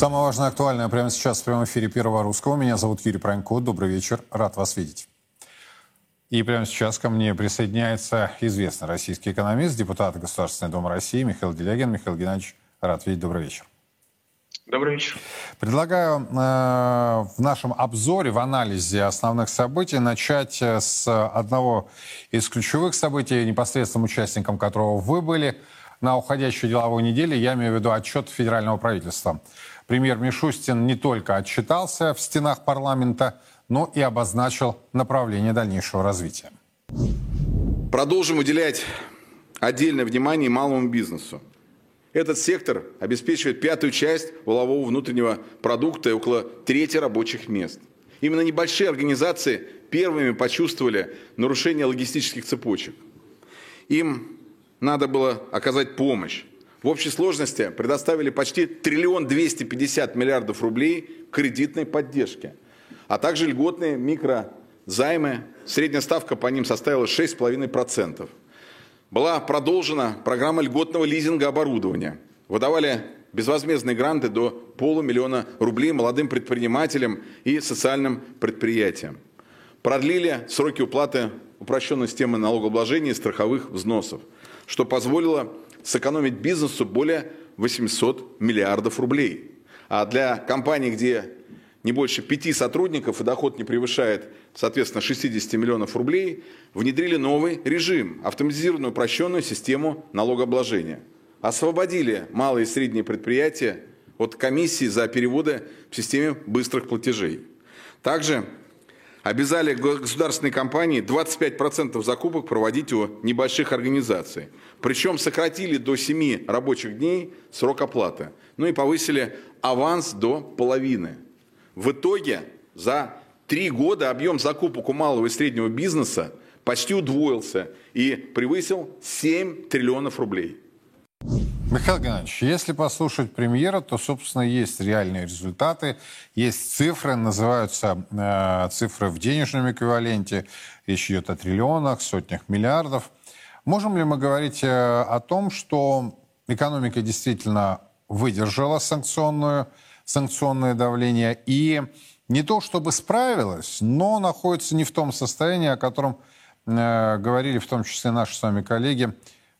Самое важное актуальное прямо сейчас в прямом эфире Первого Русского. Меня зовут Юрий Пронько. Добрый вечер. Рад вас видеть. И прямо сейчас ко мне присоединяется известный российский экономист, депутат Государственной Думы России Михаил Делягин. Михаил Геннадьевич, рад видеть. Добрый вечер. Добрый вечер. Предлагаю э, в нашем обзоре, в анализе основных событий начать э, с одного из ключевых событий, непосредственным участником которого вы были на уходящей деловой неделе. Я имею в виду отчет федерального правительства. Премьер Мишустин не только отчитался в стенах парламента, но и обозначил направление дальнейшего развития. Продолжим уделять отдельное внимание малому бизнесу. Этот сектор обеспечивает пятую часть волового внутреннего продукта и около трети рабочих мест. Именно небольшие организации первыми почувствовали нарушение логистических цепочек. Им надо было оказать помощь. В общей сложности предоставили почти триллион 250 миллиардов рублей кредитной поддержки, а также льготные микрозаймы. Средняя ставка по ним составила 6,5% была продолжена программа льготного лизинга оборудования. Выдавали безвозмездные гранты до полумиллиона рублей молодым предпринимателям и социальным предприятиям. Продлили сроки уплаты упрощенной системы налогообложения и страховых взносов, что позволило сэкономить бизнесу более 800 миллиардов рублей. А для компаний, где не больше пяти сотрудников и доход не превышает, соответственно, 60 миллионов рублей, внедрили новый режим, автоматизированную упрощенную систему налогообложения. Освободили малые и средние предприятия от комиссии за переводы в системе быстрых платежей. Также обязали государственные компании 25% закупок проводить у небольших организаций. Причем сократили до 7 рабочих дней срок оплаты. Ну и повысили аванс до половины. В итоге за три года объем закупок у малого и среднего бизнеса почти удвоился и превысил 7 триллионов рублей. Михаил Геннадьевич, если послушать премьера, то, собственно, есть реальные результаты, есть цифры, называются э, цифры в денежном эквиваленте, речь идет о триллионах, сотнях миллиардов. Можем ли мы говорить э, о том, что экономика действительно выдержала санкционную санкционное давление и не то чтобы справилась, но находится не в том состоянии, о котором э, говорили в том числе наши с вами коллеги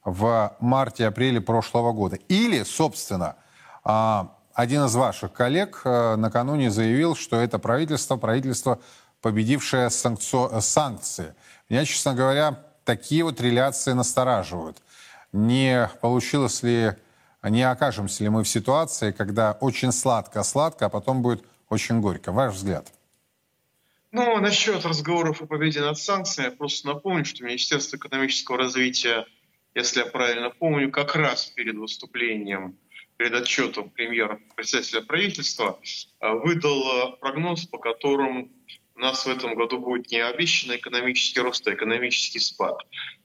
в марте-апреле прошлого года. Или, собственно, э, один из ваших коллег э, накануне заявил, что это правительство, правительство, победившее санкци... санкции. Меня, честно говоря, такие вот реляции настораживают. Не получилось ли не окажемся ли мы в ситуации, когда очень сладко-сладко, а потом будет очень горько. Ваш взгляд? Ну, насчет разговоров о победе над санкциями, я просто напомню, что Министерство экономического развития, если я правильно помню, как раз перед выступлением, перед отчетом премьера председателя правительства э, выдал прогноз, по которому нас в этом году будет не обещанный экономический рост, а экономический спад.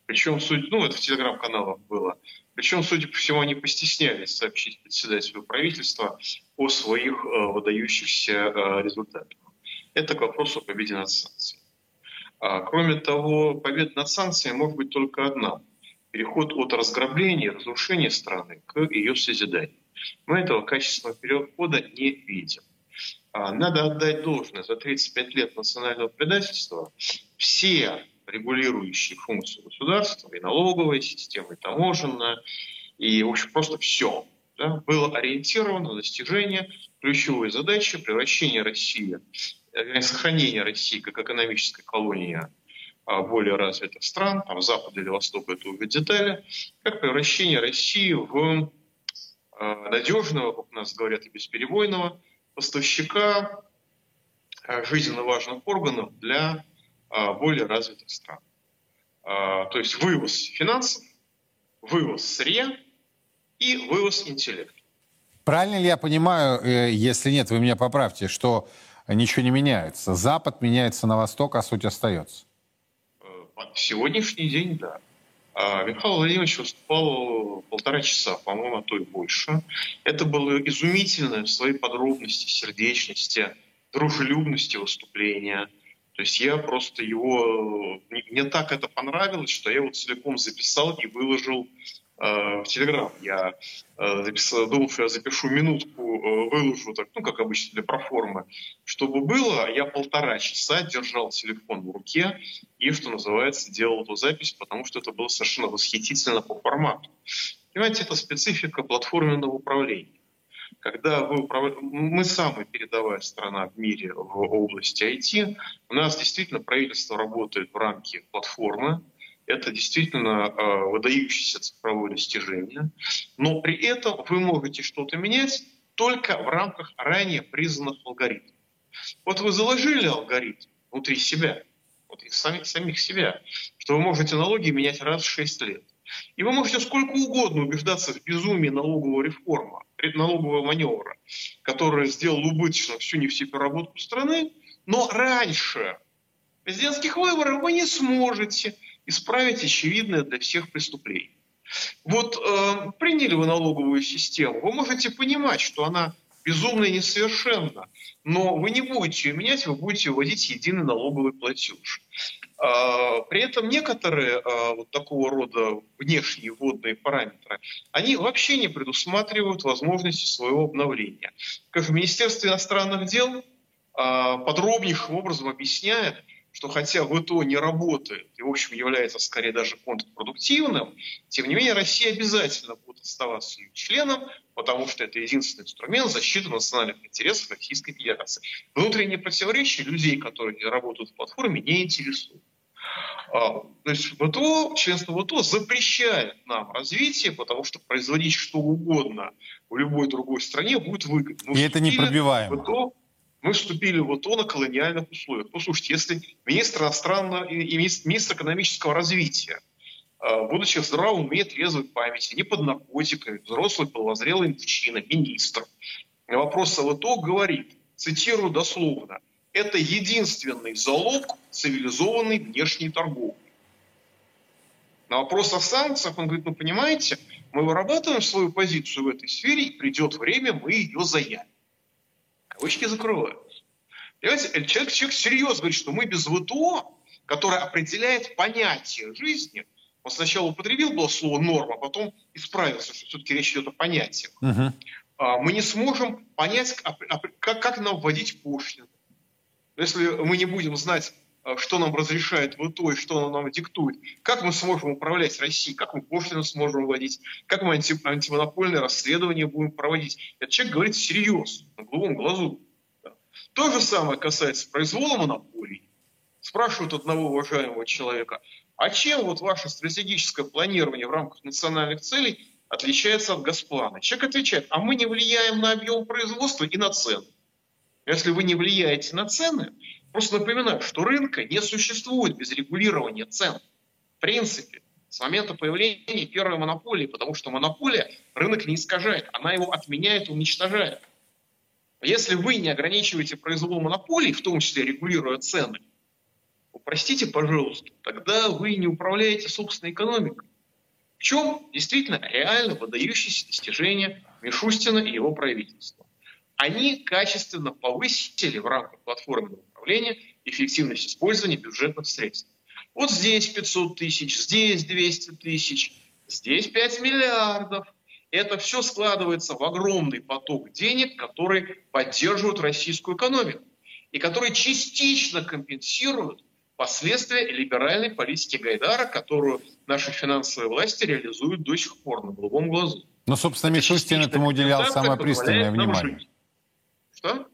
Причем суть, ну, это в телеграм-каналах было, причем, судя по всему, они постеснялись сообщить председателю правительства о своих э, выдающихся э, результатах. Это к вопросу о победе над санкциями. А, кроме того, победа над санкциями может быть только одна. Переход от разграбления, разрушения страны к ее созиданию. Мы этого качественного перехода не видим. А, надо отдать должное. За 35 лет национального предательства все регулирующие функции государства, и налоговая система, и таможенная, и, в общем, просто все да, было ориентировано на достижение ключевой задачи превращения России, э, сохранения России как экономической колонии а, более развитых стран, там Запада или Востока, это уже детали, как превращение России в а, надежного, как у нас говорят, и бесперебойного поставщика а, жизненно важных органов для а, более развитых стран. А, то есть вывоз финансов, вывоз сырья и вывоз интеллекта. Правильно ли я понимаю, э, если нет, вы меня поправьте, что ничего не меняется? Запад меняется на восток, а суть остается? Э, сегодняшний день, да. А, Михаил Владимирович выступал полтора часа, по-моему, а то и больше. Это было изумительное в своей подробности, сердечности, дружелюбности выступления – то есть я просто его... Мне так это понравилось, что я его целиком записал и выложил в Телеграм. Я записал, думал, что я запишу минутку, выложу, так, ну, как обычно, для проформы. Чтобы было, я полтора часа держал телефон в руке и, что называется, делал эту запись, потому что это было совершенно восхитительно по формату. Понимаете, это специфика платформенного управления когда вы управляете, мы самая передовая страна в мире в области IT, у нас действительно правительство работает в рамке платформы, это действительно э, выдающееся цифровое достижение, но при этом вы можете что-то менять только в рамках ранее признанных алгоритмов. Вот вы заложили алгоритм внутри себя, вот из самих, самих себя, что вы можете налоги менять раз в 6 лет. И вы можете сколько угодно убеждаться в безумии налогового реформа, налогового маневра, который сделал убыточно всю нефтепереработку страны, но раньше президентских выборов вы не сможете исправить очевидное для всех преступление. Вот э, приняли вы налоговую систему, вы можете понимать, что она безумно несовершенна, но вы не будете ее менять, вы будете вводить единый налоговый платеж. А, при этом некоторые а, вот такого рода внешние водные параметры, они вообще не предусматривают возможности своего обновления. Как в Министерстве иностранных дел а, подробнейшим образом объясняет, что хотя ВТО не работает и, в общем, является скорее даже контрпродуктивным, тем не менее Россия обязательно будет оставаться ее членом, потому что это единственный инструмент защиты национальных интересов Российской Федерации. Внутренние противоречия людей, которые работают в платформе, не интересуют. А, то есть ВТО, членство ВТО запрещает нам развитие, потому что производить что угодно в любой другой стране будет выгодно. Мы И это непробиваемо. ВТО, мы вступили в ОТО на колониальных условиях. Послушайте, если министр иностранного и министр экономического развития, а, будучи в здравом уме, трезвой памяти, не под наркотиками, взрослый, половозрелый мужчина, министр, на вопрос ОТО говорит, цитирую дословно, это единственный залог цивилизованной внешней торговли. На вопрос о санкциях он говорит, ну понимаете, мы вырабатываем свою позицию в этой сфере, и придет время, мы ее заявим. Кавычки закрываются. Понимаете, человек, человек серьезно говорит, что мы без ВТО, которое определяет понятие жизни, он сначала употребил было слово норма, а потом исправился, что все-таки речь идет о понятиях. Uh-huh. Мы не сможем понять, как, как нам вводить пошлины. Если мы не будем знать, а, что нам разрешает ВТО и что оно нам диктует, как мы сможем управлять Россией, как мы пошлины сможем вводить, как мы анти, антимонопольное расследование будем проводить. Этот человек говорит серьезно, на голубом глазу. Да. То же самое касается произвола монополий. Спрашивают одного уважаемого человека, а чем вот ваше стратегическое планирование в рамках национальных целей отличается от Госплана? Человек отвечает, а мы не влияем на объем производства и на цены. Если вы не влияете на цены, просто напоминаю, что рынка не существует без регулирования цен. В принципе, с момента появления первой монополии, потому что монополия рынок не искажает, она его отменяет, уничтожает. Если вы не ограничиваете произвол монополий, в том числе регулируя цены, простите, пожалуйста, тогда вы не управляете собственной экономикой. В чем действительно реально выдающееся достижение Мишустина и его правительства? Они качественно повысили в рамках платформенного управления эффективность использования бюджетных средств. Вот здесь 500 тысяч, здесь 200 тысяч, здесь 5 миллиардов. Это все складывается в огромный поток денег, который поддерживают российскую экономику и который частично компенсируют последствия либеральной политики Гайдара, которую наши финансовые власти реализуют до сих пор на голубом глазу. Ну, собственно, Мишустин этому уделял самое пристальное внимание. Что?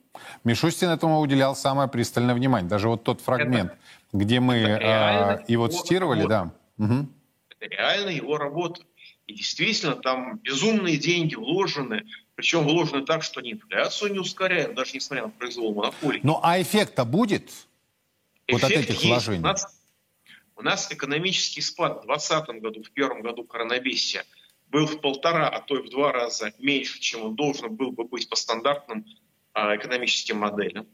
Мишустин этому уделял самое пристальное внимание. Даже вот тот фрагмент, это, где мы э, его цитировали, да. Угу. Это реально его работа. И действительно, там безумные деньги вложены, причем вложены так, что они инфляцию не ускоряют, даже несмотря на произвол монополий. Ну, а эффект-то будет? вот от этих есть. вложений? У нас, у нас экономический спад в 2020 году, в первом году коронавируса был в полтора, а то и в два раза меньше, чем он должен был бы быть по стандартным а, экономическим моделям.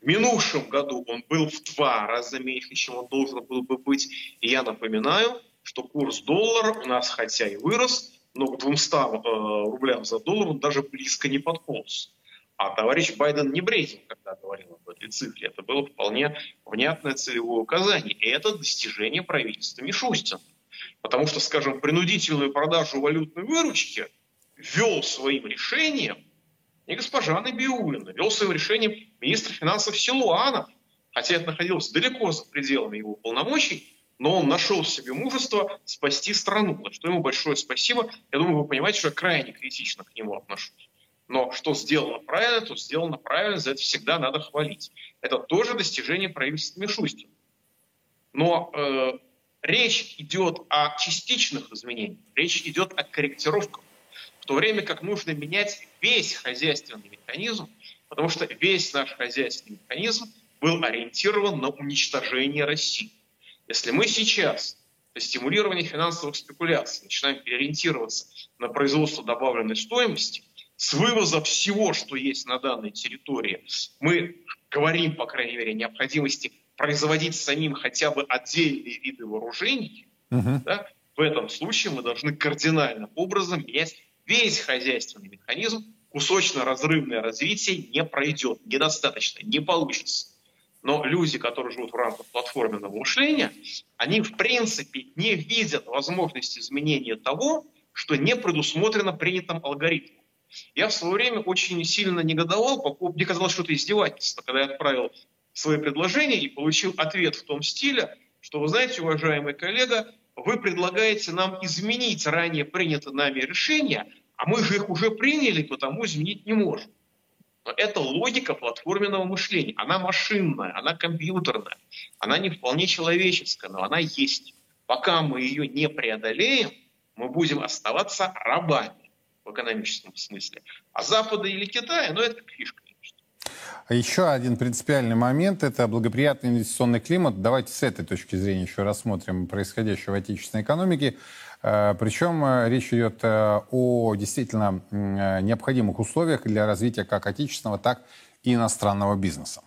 В минувшем году он был в два раза меньше, чем он должен был бы быть. И я напоминаю, что курс доллара у нас хотя и вырос, но к 200 э, рублям за доллар он даже близко не подполз. А товарищ Байден не бредил, когда говорил об этой цифре. Это было вполне внятное целевое указание. И это достижение правительства Мишустина. Потому что, скажем, принудительную продажу валютной выручки вел своим решением не госпожа Набиулина, вел своим решением министр финансов Силуанов, хотя это находилось далеко за пределами его полномочий, но он нашел в себе мужество спасти страну, за что ему большое спасибо. Я думаю, вы понимаете, что я крайне критично к нему отношусь. Но что сделано правильно, то сделано правильно, за это всегда надо хвалить. Это тоже достижение правительства Мишустина. Но э, речь идет о частичных изменениях, речь идет о корректировках. В то время как нужно менять весь хозяйственный механизм, потому что весь наш хозяйственный механизм был ориентирован на уничтожение России. Если мы сейчас для стимулирования финансовых спекуляций начинаем переориентироваться на производство добавленной стоимости, с вывоза всего, что есть на данной территории, мы говорим, по крайней мере, о необходимости производить самим хотя бы отдельные виды вооружений, угу. да, в этом случае мы должны кардинальным образом менять весь хозяйственный механизм, кусочно-разрывное развитие не пройдет, недостаточно, не получится. Но люди, которые живут в рамках платформенного мышления, они в принципе не видят возможности изменения того, что не предусмотрено принятым алгоритмом. Я в свое время очень сильно негодовал, мне казалось, что это издевательство, когда я отправил свои предложения и получил ответ в том стиле, что, вы знаете, уважаемый коллега, вы предлагаете нам изменить ранее принятое нами решение, а мы же их уже приняли, потому изменить не можем. Но это логика платформенного мышления. Она машинная, она компьютерная, она не вполне человеческая, но она есть. Пока мы ее не преодолеем, мы будем оставаться рабами в экономическом смысле. А Запада или Китая, ну это фишка. А еще один принципиальный момент – это благоприятный инвестиционный климат. Давайте с этой точки зрения еще рассмотрим происходящее в отечественной экономике. Э, Причем э, речь идет э, о действительно необходимых условиях для развития как отечественного, так и иностранного бизнеса.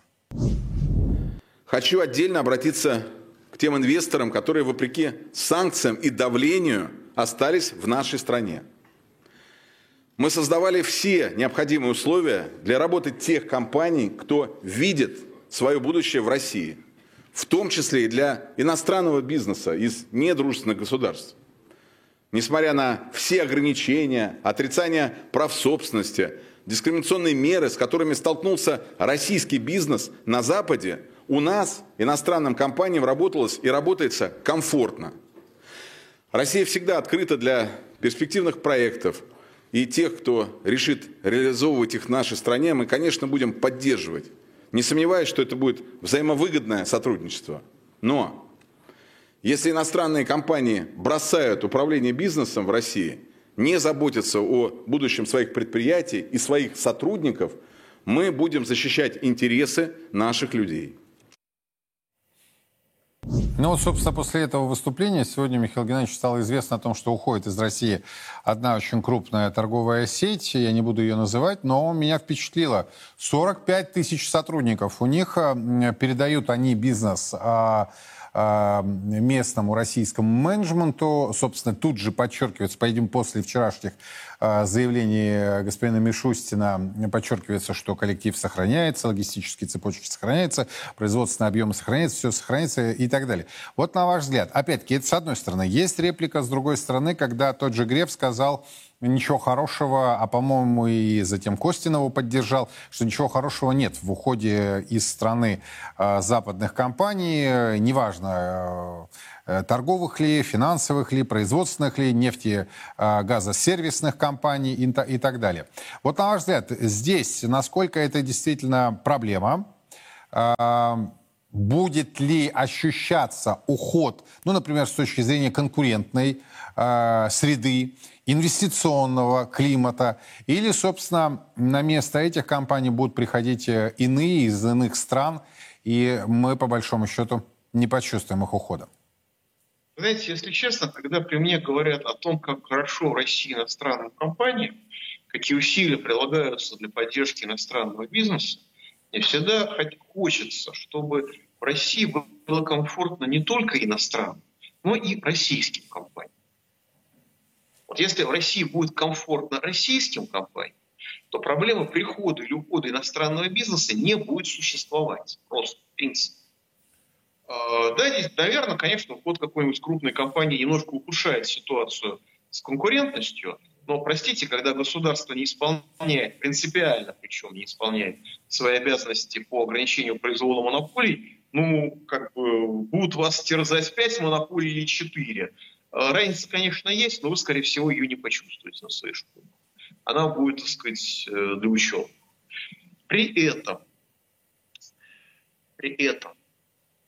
Хочу отдельно обратиться к тем инвесторам, которые, вопреки санкциям и давлению, остались в нашей стране. Мы создавали все необходимые условия для работы тех компаний, кто видит свое будущее в России, в том числе и для иностранного бизнеса из недружественных государств. Несмотря на все ограничения, отрицание прав собственности, дискриминационные меры, с которыми столкнулся российский бизнес на Западе, у нас, иностранным компаниям, работалось и работается комфортно. Россия всегда открыта для перспективных проектов – и тех, кто решит реализовывать их в нашей стране, мы, конечно, будем поддерживать. Не сомневаюсь, что это будет взаимовыгодное сотрудничество. Но если иностранные компании бросают управление бизнесом в России, не заботятся о будущем своих предприятий и своих сотрудников, мы будем защищать интересы наших людей. Ну вот, собственно, после этого выступления сегодня Михаил Геннадьевич стало известно о том, что уходит из России одна очень крупная торговая сеть, я не буду ее называть, но меня впечатлило. 45 тысяч сотрудников. У них э, передают они бизнес а, а, местному российскому менеджменту. Собственно, тут же подчеркивается, поедем после вчерашних а, заявлений господина Мишустина, подчеркивается, что коллектив сохраняется, логистические цепочки сохраняются, производственные объемы сохраняются, все сохраняется и так далее. Вот на ваш взгляд, опять-таки, это с одной стороны. Есть реплика, с другой стороны, когда тот же Греф сказал, ничего хорошего, а, по-моему, и затем Костинова поддержал, что ничего хорошего нет в уходе из страны э, западных компаний, неважно, э, торговых ли, финансовых ли, производственных ли, нефти, э, газосервисных компаний и, и так далее. Вот на ваш взгляд, здесь насколько это действительно проблема? Э, будет ли ощущаться уход, ну, например, с точки зрения конкурентной э, среды, инвестиционного климата, или, собственно, на место этих компаний будут приходить э, иные из иных стран, и мы, по большому счету, не почувствуем их ухода? Знаете, если честно, когда при мне говорят о том, как хорошо России иностранным компаниям, какие усилия прилагаются для поддержки иностранного бизнеса, мне всегда хочется, чтобы в России было комфортно не только иностранным, но и российским компаниям. Вот если в России будет комфортно российским компаниям, то проблема прихода или ухода иностранного бизнеса не будет существовать. Просто, в принципе. А, Да, наверное, конечно, уход какой-нибудь крупной компании немножко ухудшает ситуацию с конкурентностью, но, простите, когда государство не исполняет, принципиально причем не исполняет свои обязанности по ограничению произвола монополий, ну, как бы, будут вас терзать 5 монополий или 4. А, разница, конечно, есть, но вы, скорее всего, ее не почувствуете на своей шкуре. Она будет, так сказать, э, для ученых. При этом, при этом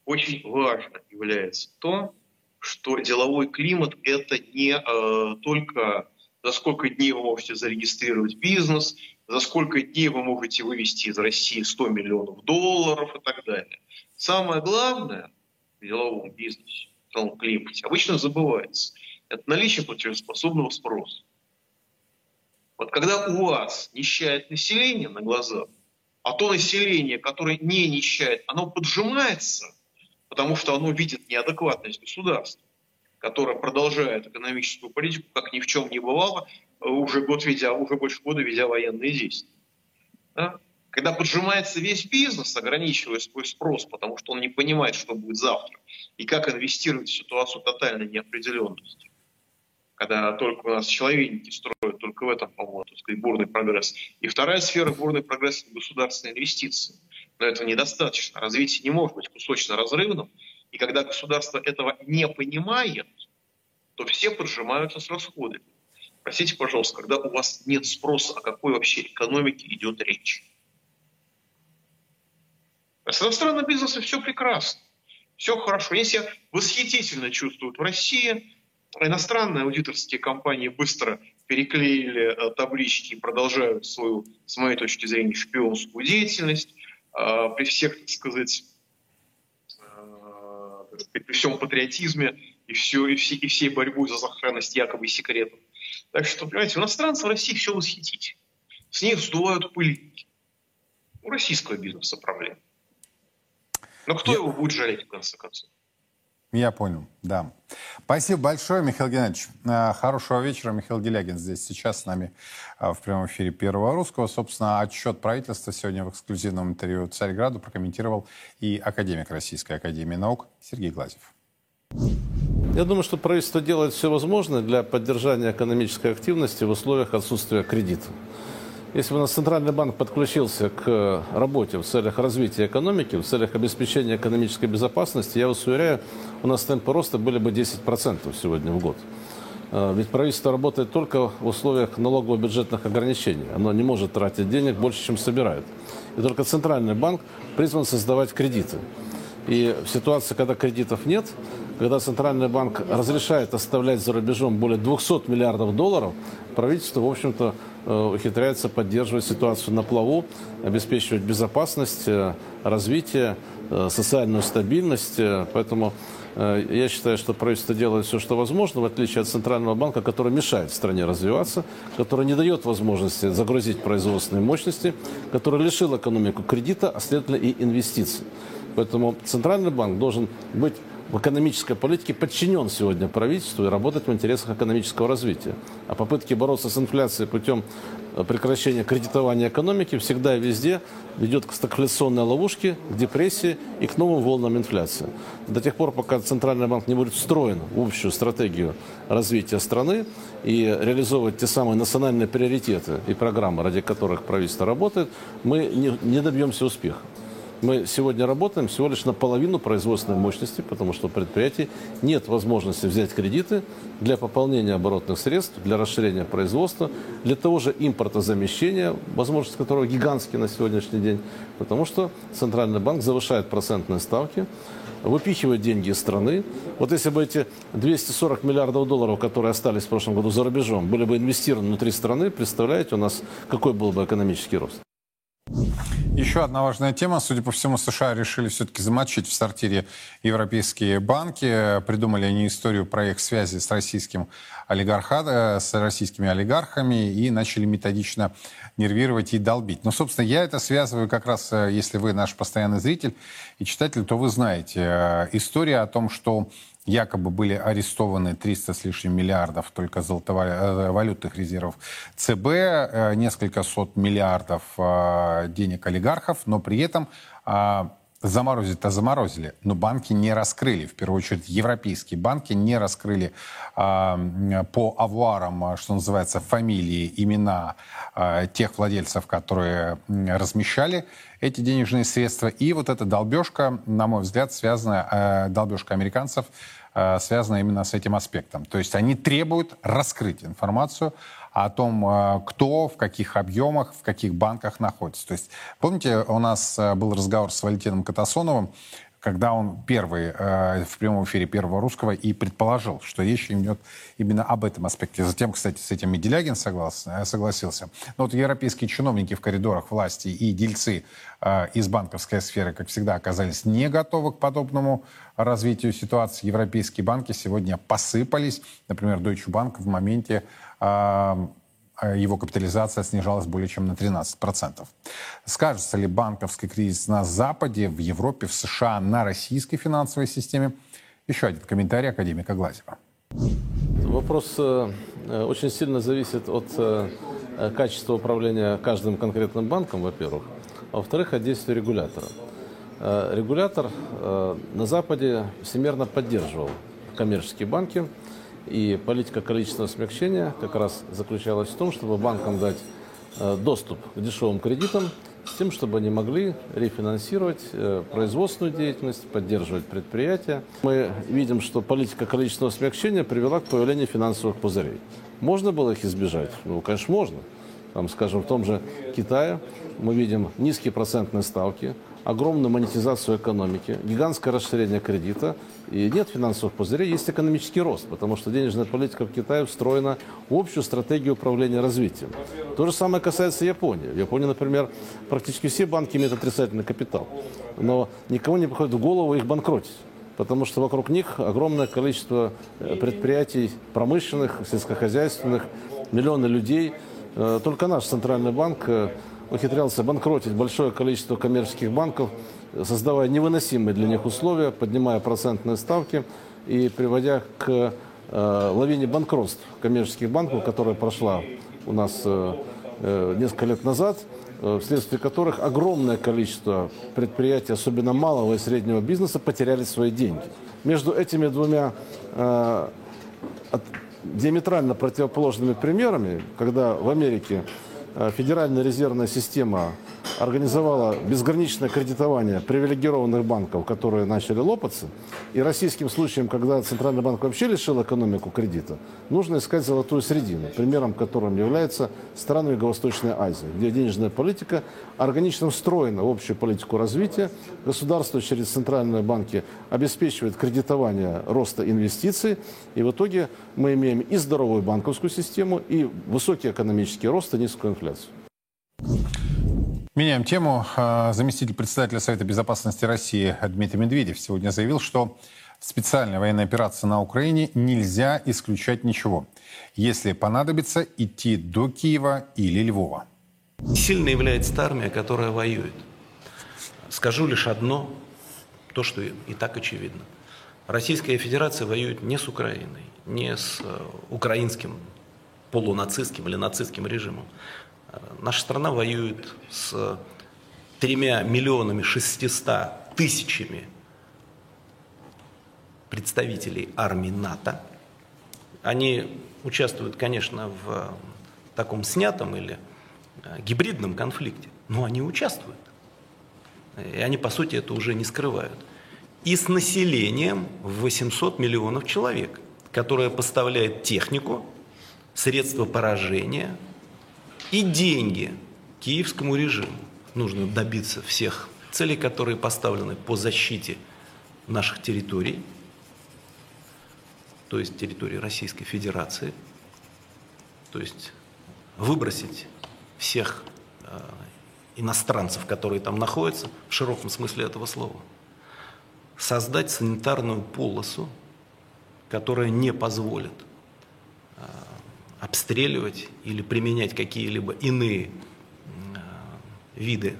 очень важно является то, что деловой климат – это не э, только за сколько дней вы можете зарегистрировать бизнес, за сколько дней вы можете вывести из России 100 миллионов долларов и так далее. Самое главное в деловом бизнесе, деловом климате, обычно забывается. Это наличие платежеспособного спроса. Вот когда у вас нищает население на глазах, а то население, которое не нищает, оно поджимается, потому что оно видит неадекватность государства которая продолжает экономическую политику, как ни в чем не бывало, уже год ведя, уже больше года ведя военные действия. Да? Когда поджимается весь бизнес, ограничивая свой спрос, потому что он не понимает, что будет завтра, и как инвестировать в ситуацию тотальной неопределенности. Когда только у нас человечники строят, только в этом, по-моему, бурный прогресс. И вторая сфера бурный прогресс – это государственные инвестиции. Но этого недостаточно. Развитие не может быть кусочно-разрывным, и когда государство этого не понимает, то все поджимаются с расходами. Простите, пожалуйста, когда у вас нет спроса, о какой вообще экономике идет речь? С иностранным бизнесом все прекрасно, все хорошо. Они себя восхитительно чувствуют в России. Иностранные аудиторские компании быстро переклеили э, таблички и продолжают свою, с моей точки зрения, шпионскую деятельность. А, при всех, так сказать, при всем патриотизме и, все, и, все, и всей борьбой за сохранность якобы секретов. Так что, понимаете, у иностранцев в России все восхитить. С них сдувают пылинки. У российского бизнеса проблема. Но кто Я... его будет жалеть, в конце концов? Я понял, да. Спасибо большое, Михаил Геннадьевич. А, хорошего вечера. Михаил Делягин здесь сейчас с нами а, в прямом эфире Первого Русского. Собственно, отчет правительства сегодня в эксклюзивном интервью Царьграду прокомментировал и академик Российской Академии Наук Сергей Глазев. Я думаю, что правительство делает все возможное для поддержания экономической активности в условиях отсутствия кредита. Если бы у нас Центральный банк подключился к работе в целях развития экономики, в целях обеспечения экономической безопасности, я вас уверяю, у нас темпы роста были бы 10% сегодня в год. А, ведь правительство работает только в условиях налогово-бюджетных ограничений. Оно не может тратить денег больше, чем собирает. И только Центральный банк призван создавать кредиты. И в ситуации, когда кредитов нет, когда Центральный банк разрешает оставлять за рубежом более 200 миллиардов долларов, правительство, в общем-то, ухитряется поддерживать ситуацию на плаву, обеспечивать безопасность, э, развитие, э, социальную стабильность. Поэтому я считаю, что правительство делает все, что возможно, в отличие от Центрального банка, который мешает стране развиваться, который не дает возможности загрузить производственные мощности, который лишил экономику кредита, а следовательно и инвестиций. Поэтому Центральный банк должен быть в экономической политике подчинен сегодня правительству и работать в интересах экономического развития. А попытки бороться с инфляцией путем э, прекращения кредитования экономики всегда и везде ведет к стагфляционной ловушке, к депрессии и к новым волнам инфляции. До тех пор, пока Центральный банк не будет встроен в общую стратегию развития страны и реализовывать те самые национальные приоритеты и программы, ради которых правительство работает, мы не, не добьемся успеха. Мы сегодня работаем всего лишь на половину производственной мощности, потому что у предприятий нет возможности взять кредиты для пополнения оборотных средств, для расширения производства, для того же импортозамещения, возможность которого гигантские на сегодняшний день, потому что Центральный банк завышает процентные ставки, выпихивает деньги из страны. Вот если бы эти 240 миллиардов долларов, которые остались в прошлом году за рубежом, были бы инвестированы внутри страны, представляете, у нас какой был бы экономический рост? Еще одна важная тема. Судя по всему, США решили все-таки замочить в сортире европейские банки. Придумали они историю про их связи с, российским олигарха, э, с российскими олигархами и начали методично нервировать и долбить. Но, собственно, я это связываю как раз, э, если вы наш постоянный зритель и читатель, то вы знаете. Э, история о том, что якобы были арестованы 300 с лишним миллиардов только золотовалютных резервов ЦБ, э, несколько сот миллиардов э, денег олигархов, но при этом э, заморозить-то заморозили, но банки не раскрыли, в первую очередь европейские банки не раскрыли э, по авуарам, а, что называется, фамилии, имена э, тех владельцев, которые размещали эти денежные средства. И вот эта долбежка, на мой взгляд, связана, э, долбежка американцев, э, связана именно с этим аспектом. То есть они требуют раскрыть информацию о том, э, кто, в каких объемах, в каких банках находится. То есть, помните, у нас э, был разговор с Валентином Катасоновым, когда он первый э, в прямом эфире Первого Русского и предположил, что речь идет именно об этом аспекте. Затем, кстати, с этим и Делягин соглас, согласился. Но вот европейские чиновники в коридорах власти и дельцы из банковской сферы, как всегда, оказались не готовы к подобному развитию ситуации. Европейские банки сегодня посыпались. Например, Deutsche Bank в моменте его капитализация снижалась более чем на 13%. Скажется ли банковский кризис на Западе, в Европе, в США на российской финансовой системе? Еще один комментарий академика Глазева. Вопрос э, очень сильно зависит от э, качества управления каждым конкретным банком, во-первых, а во-вторых, от действия регулятора. Э, регулятор на Западе всемирно поддерживал коммерческие банки, и политика количественного смягчения как раз заключалась в том, чтобы банкам дать э, доступ к дешевым кредитам, с тем, чтобы они могли рефинансировать э, производственную деятельность, поддерживать предприятия. Мы видим, что политика количественного смягчения привела к появлению финансовых пузырей. Можно было их избежать? Ну, конечно, можно. Там, скажем, в том же Китае мы видим низкие процентные ставки, огромную монетизацию экономики, гигантское расширение кредита, и нет финансовых пузырей, есть экономический рост, потому что денежная политика в Китае встроена в общую стратегию управления развитием. То же самое касается Японии. В Японии, например, практически все банки имеют отрицательный капитал, но никому не приходит в голову их банкротить потому что вокруг них огромное количество э, предприятий промышленных, сельскохозяйственных, миллионы людей. Э, только наш центральный банк э, ухитрялся банкротить большое количество коммерческих банков, создавая невыносимые для них условия, поднимая процентные ставки и приводя к э, лавине банкротств коммерческих банков, которая прошла у нас э, э, несколько лет назад, вследствие которых огромное количество предприятий, особенно малого и среднего бизнеса, потеряли свои деньги. Между этими двумя диаметрально противоположными примерами, когда в Америке Федеральная резервная система организовала безграничное кредитование привилегированных банков, которые начали лопаться. И российским случаем, когда Центральный банк вообще лишил экономику кредита, нужно искать золотую середину, примером которым является страны Юго-Восточной Азии, где денежная политика органично встроена в общую политику развития. Государство через центральные банки обеспечивает кредитование роста инвестиций. И в итоге мы имеем и здоровую банковскую систему, и высокий экономический рост, и низкую инфляцию. Меняем тему. А, заместитель председателя Совета Безопасности России Дмитрий Медведев сегодня заявил, что в специальной военной операции на Украине нельзя исключать ничего. Если понадобится, идти до Киева или Львова. Сильно является та армия, которая воюет. Скажу лишь одно, то, что и так очевидно. Российская Федерация воюет не с Украиной, не с э, украинским полунацистским или нацистским режимом. Наша страна воюет с тремя миллионами шестиста тысячами представителей армии НАТО. Они участвуют, конечно, в таком снятом или э, гибридном конфликте, но они участвуют. И они, по сути, это уже не скрывают. И с населением в 800 миллионов человек, которое поставляет технику, средства поражения – и деньги киевскому режиму. Нужно добиться всех целей, которые поставлены по защите наших территорий, то есть территории Российской Федерации, то есть выбросить всех э, иностранцев, которые там находятся, в широком смысле этого слова, создать санитарную полосу, которая не позволит э, обстреливать или применять какие-либо иные э, виды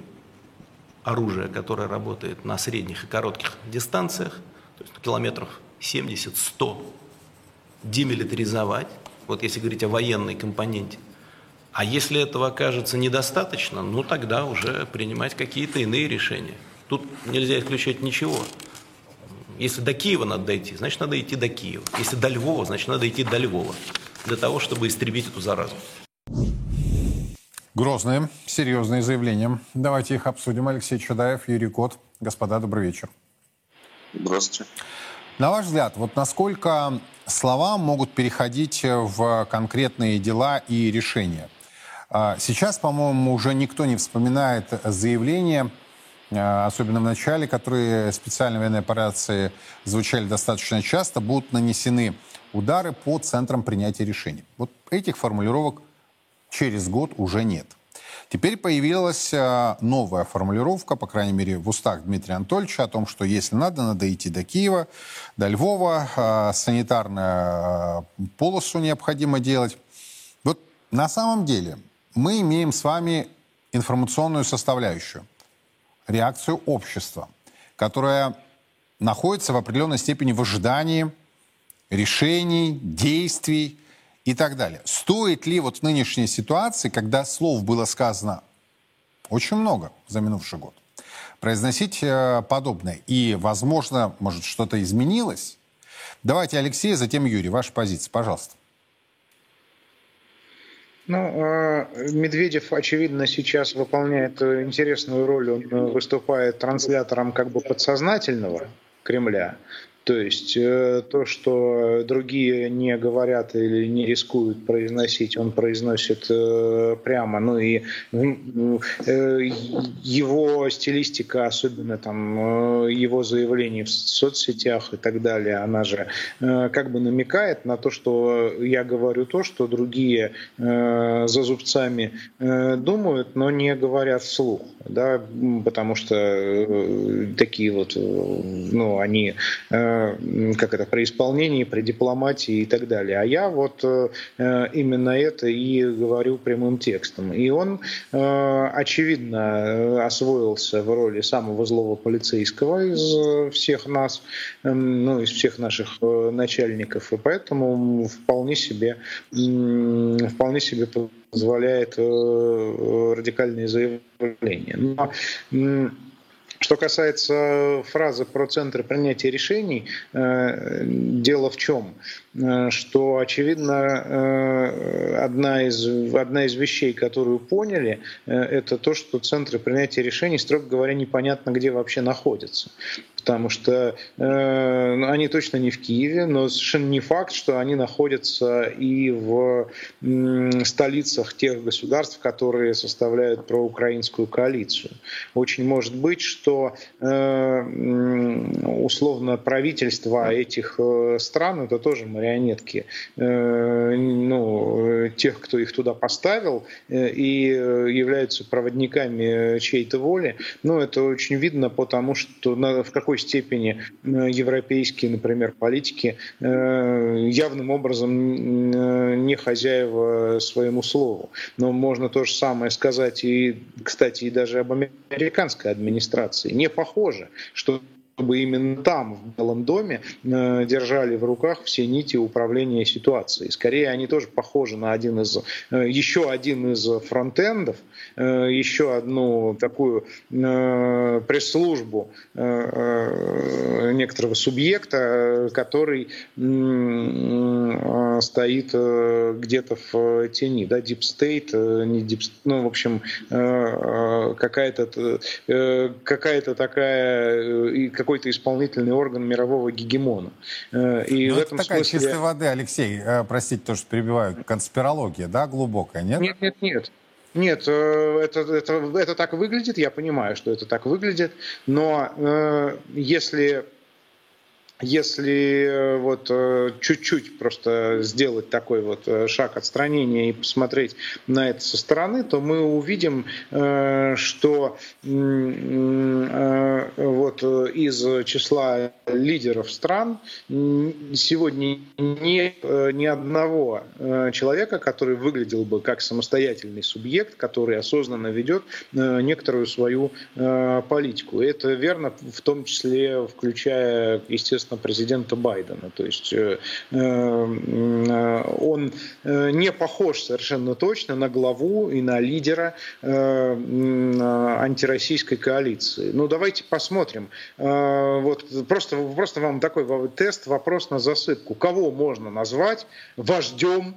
оружия, которое работает на средних и коротких дистанциях, то есть километров 70-100, демилитаризовать, вот если говорить о военной компоненте. А если этого окажется недостаточно, ну тогда уже принимать какие-то иные решения. Тут нельзя исключать ничего. Если до Киева надо дойти, значит, надо идти до Киева. Если до Львова, значит, надо идти до Львова. Для того, чтобы истребить эту заразу. Грозные, серьезные заявления. Давайте их обсудим. Алексей Чудаев, Юрий Кот. Господа, добрый вечер. Здравствуйте. На ваш взгляд, вот насколько слова могут переходить в конкретные дела и решения? А, сейчас, по-моему, уже никто не вспоминает заявления, а, особенно в начале, которые специальной военной операции звучали достаточно часто, будут нанесены удары по центрам принятия решений. Вот этих формулировок через год уже нет. Теперь появилась а, новая формулировка, по крайней мере, в устах Дмитрия Анатольевича, о том, что если надо, надо идти до Киева, до Львова, санитарную полосу необходимо делать. Вот на самом деле мы имеем с вами информационную составляющую, реакцию общества, которая находится в определенной степени в ожидании решений, действий и так далее. Стоит ли вот в нынешней ситуации, когда слов было сказано очень много за минувший год, произносить э, подобное? И, возможно, может, что-то изменилось? Давайте, Алексей, затем Юрий, ваша позиция, пожалуйста. Ну, а, Медведев, очевидно, сейчас выполняет интересную роль. Он выступает транслятором как бы подсознательного Кремля. То есть э, то, что другие не говорят или не рискуют произносить, он произносит э, прямо. Ну и э, его стилистика, особенно там его заявления в соцсетях и так далее, она же как бы намекает на то, что я говорю то, что другие за зубцами думают, но не говорят вслух, да, потому что такие вот, ну, они как это, при исполнении, при дипломатии и так далее. А я вот э, именно это и говорю прямым текстом. И он, э, очевидно, э, освоился в роли самого злого полицейского из всех нас, эм, ну, из всех наших начальников, и поэтому вполне себе, вполне себе позволяет радикальные заявления. Но что касается фразы про центры принятия решений, э, дело в чем? Э, что, очевидно, э, одна из, одна из вещей, которую поняли, это то, что центры принятия решений, строго говоря, непонятно, где вообще находятся потому что э, ну, они точно не в Киеве, но совершенно не факт, что они находятся и в э, столицах тех государств, которые составляют проукраинскую коалицию. Очень может быть, что э, условно правительства этих э, стран это тоже марионетки э, ну, тех, кто их туда поставил э, и являются проводниками чьей-то воли. Но это очень видно потому, что в какой степени э, европейские, например, политики э, явным образом э, не хозяева своему слову. Но можно то же самое сказать и, кстати, и даже об американской администрации. Не похоже, что чтобы именно там, в Белом доме, э, держали в руках все нити управления ситуацией. Скорее, они тоже похожи на один из, э, еще один из фронтендов, э, еще одну такую пресс-службу некоторого субъекта, который стоит где-то в тени, да, Deep State, не Deep, ну, в общем, какая-то какая-то такая, и какой-то исполнительный орган мирового гегемона. Э, и Но ну, в этом такая смысле... чистой воды, Алексей, э, простите, то, что перебиваю, конспирология, да, глубокая, нет? Нет, нет, нет. Нет, э, это, это, это так выглядит, я понимаю, что это так выглядит, но э, если если э, вот э, чуть-чуть просто сделать такой вот э, шаг отстранения и посмотреть на это со стороны, то мы увидим, что вот из числа лидеров стран сегодня нет ни одного человека, который выглядел бы как самостоятельный субъект, который осознанно ведет некоторую свою политику. Это верно в том числе включая, естественно, президента Байдена. То есть он не похож совершенно точно на главу и на лидера антироссийской коалиции. Ну, давайте посмотрим. Вот просто, просто вам такой тест, вопрос на засыпку. Кого можно назвать вождем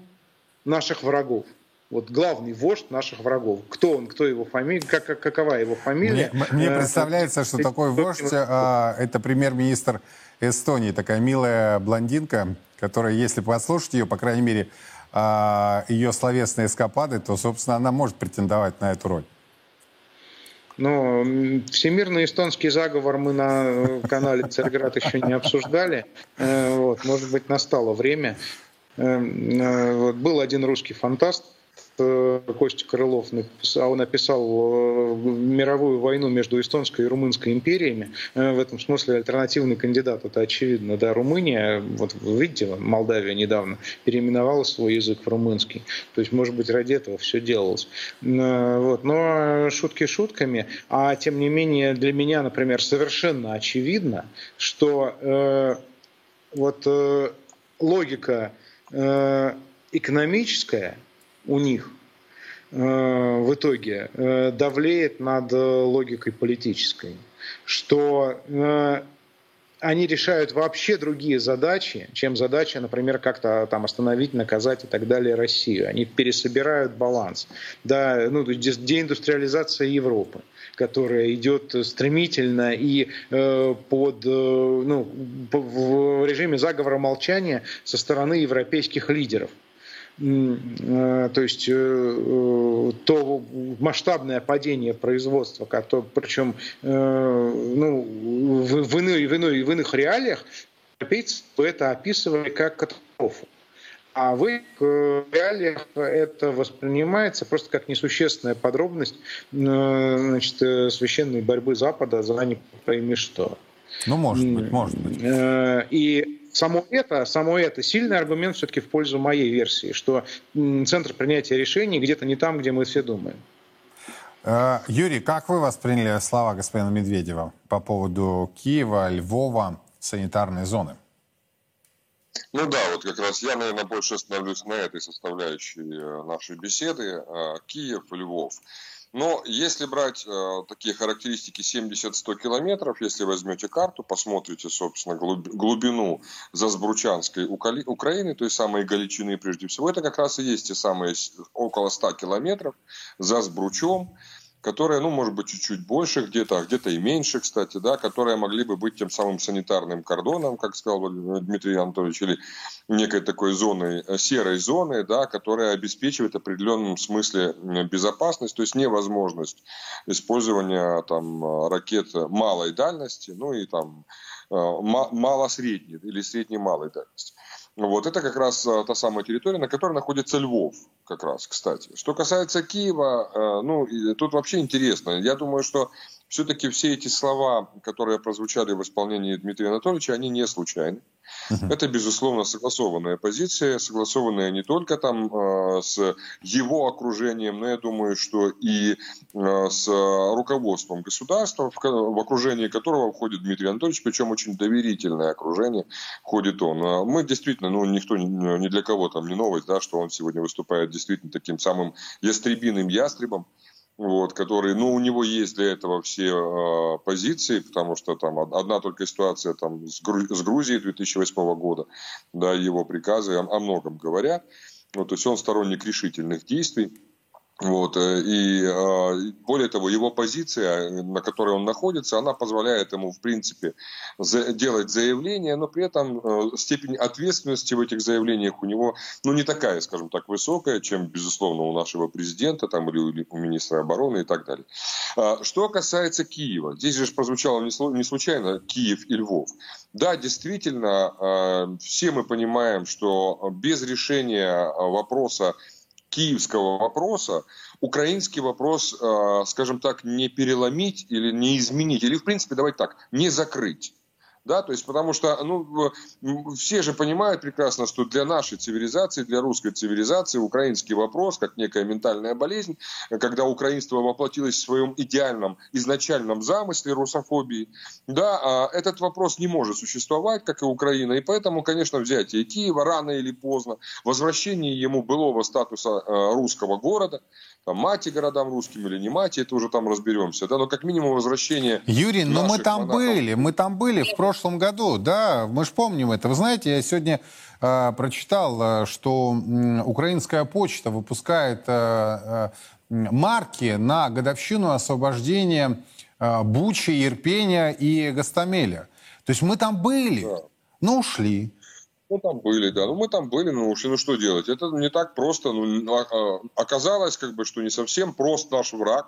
наших врагов? Вот главный вождь наших врагов. Кто он, кто его фамилия, как, какова его фамилия? Мне, мне представляется, что такой вождь а, это премьер-министр Эстонии, такая милая блондинка, которая, если послушать ее, по крайней мере, а, ее словесные эскапады, то, собственно, она может претендовать на эту роль. Но всемирный эстонский заговор мы на канале Царьград еще не обсуждали. Э, вот, может быть, настало время. Э, э, вот, был один русский фантаст, Э, Костя Крылов, он описал э, мировую войну между эстонской и румынской империями. Э, в этом смысле альтернативный кандидат, это очевидно. Да, Румыния, вот видите, Молдавия недавно переименовала свой язык в румынский. То есть, может быть, ради этого все делалось. Вот. Но шутки шутками, а тем не менее для меня, например, совершенно очевидно, что э, вот э, логика э, экономическая – у них э, в итоге э, давлеет над логикой политической, что э, они решают вообще другие задачи, чем задача, например, как-то там остановить, наказать и так далее Россию. Они пересобирают баланс. Да, ну, деиндустриализация Европы которая идет стремительно и э, под, э, ну, в режиме заговора молчания со стороны европейских лидеров. Э, то есть э, э, то масштабное падение производства, причем ну, в, иных, в, иных, в иных реалиях европейцы это описывали как катастрофу. А в реалиях это воспринимается просто как несущественная подробность значит, священной борьбы Запада за не пойми что. Ну, может быть, может быть. И само это, само это сильный аргумент все-таки в пользу моей версии, что центр принятия решений где-то не там, где мы все думаем. Э, Юрий, как вы восприняли слова господина Медведева по поводу Киева, Львова, санитарной зоны? Ну да, вот как раз я, наверное, больше остановлюсь на этой составляющей э, нашей беседы. Э, Киев, Львов. Но если брать э, такие характеристики 70-100 километров, если возьмете карту, посмотрите, собственно, глуб, глубину Засбручанской Украины, то есть самые Галичины прежде всего, это как раз и есть те самые около 100 километров за Сбручом которые, ну, может быть, чуть-чуть больше где-то, а где-то и меньше, кстати, да, которые могли бы быть тем самым санитарным кордоном, как сказал Дмитрий Анатольевич, или некой такой зоной, э, серой зоны, да, которая обеспечивает в определенном смысле безопасность, то есть невозможность использования там ракет малой дальности, ну и там э, мало-средней или средней-малой дальности. Вот это как раз э, та самая территория, на которой находится Львов, как раз, кстати. Что касается Киева, э, ну, тут вообще интересно. Я думаю, что все-таки все эти слова, которые прозвучали в исполнении Дмитрия Анатольевича, они не случайны. Это, безусловно, согласованная позиция, согласованная не только там э, с его окружением, но я думаю, что и э, с руководством государства, в, в окружении которого входит Дмитрий Анатольевич, причем очень доверительное окружение входит он. А мы действительно, ну, никто, ни для кого там не новость, да, что он сегодня выступает действительно таким самым ястребиным ястребом вот, который, ну, у него есть для этого все э, позиции, потому что там одна только ситуация там с, Гру- с Грузией 2008 года, да, его приказы о, о многом говорят. Вот, то есть он сторонник решительных действий. Вот, э, и а, более того, его позиция, на которой он находится, она позволяет ему, в принципе, делать заявления, но при этом э, степень ответственности в этих заявлениях у него, ну, не такая, скажем так, высокая, чем, безусловно, у нашего президента там, или у министра обороны и так далее. А, что касается Киева, здесь же прозвучало не случайно Киев и Львов. Да, действительно, а, все мы понимаем, что без решения вопроса киевского вопроса украинский вопрос, э, скажем так, не переломить или не изменить, или, в принципе, давайте так, не закрыть да, то есть потому что, ну, все же понимают прекрасно, что для нашей цивилизации, для русской цивилизации украинский вопрос, как некая ментальная болезнь, когда украинство воплотилось в своем идеальном изначальном замысле русофобии, да, а этот вопрос не может существовать, как и Украина, и поэтому, конечно, взятие Киева рано или поздно, возвращение ему былого статуса э, русского города, там, мати городам русским или не мати, это уже там разберемся, да, но как минимум возвращение... Юрий, ну мы там монахов... были, мы там были в прошлом году, да, мы же помним это. Вы знаете, я сегодня э, прочитал, э, что э, украинская почта выпускает э, э, марки на годовщину освобождения э, Бучи, Ирпения и Гастамеля. То есть мы там были, да. но ушли. Ну, там были, да. Ну, мы там были, ну, ушли, ну, что делать? Это не так просто. Ну, а, а, оказалось, как бы, что не совсем прост наш враг,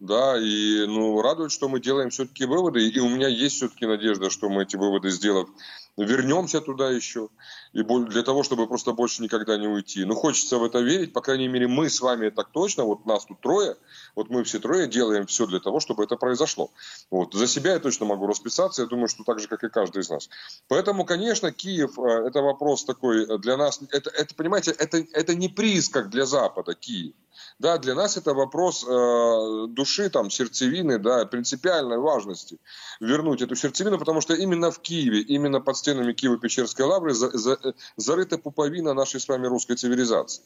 да, и, ну, радует, что мы делаем все-таки выводы, и у меня есть все-таки надежда, что мы эти выводы сделав, вернемся туда еще, и для того, чтобы просто больше никогда не уйти. Ну, хочется в это верить, по крайней мере, мы с вами так точно, вот нас тут трое, вот мы все трое делаем все для того, чтобы это произошло. Вот. За себя я точно могу расписаться, я думаю, что так же, как и каждый из нас. Поэтому, конечно, Киев, э, это вопрос такой для нас, это, это понимаете, это, это не приз, как для Запада, Киев. Да, для нас это вопрос э, души, там, сердцевины, да, принципиальной важности вернуть эту сердцевину, потому что именно в Киеве, именно под стенами Киева-Печерской лавры за, за, зарыта пуповина нашей с вами русской цивилизации.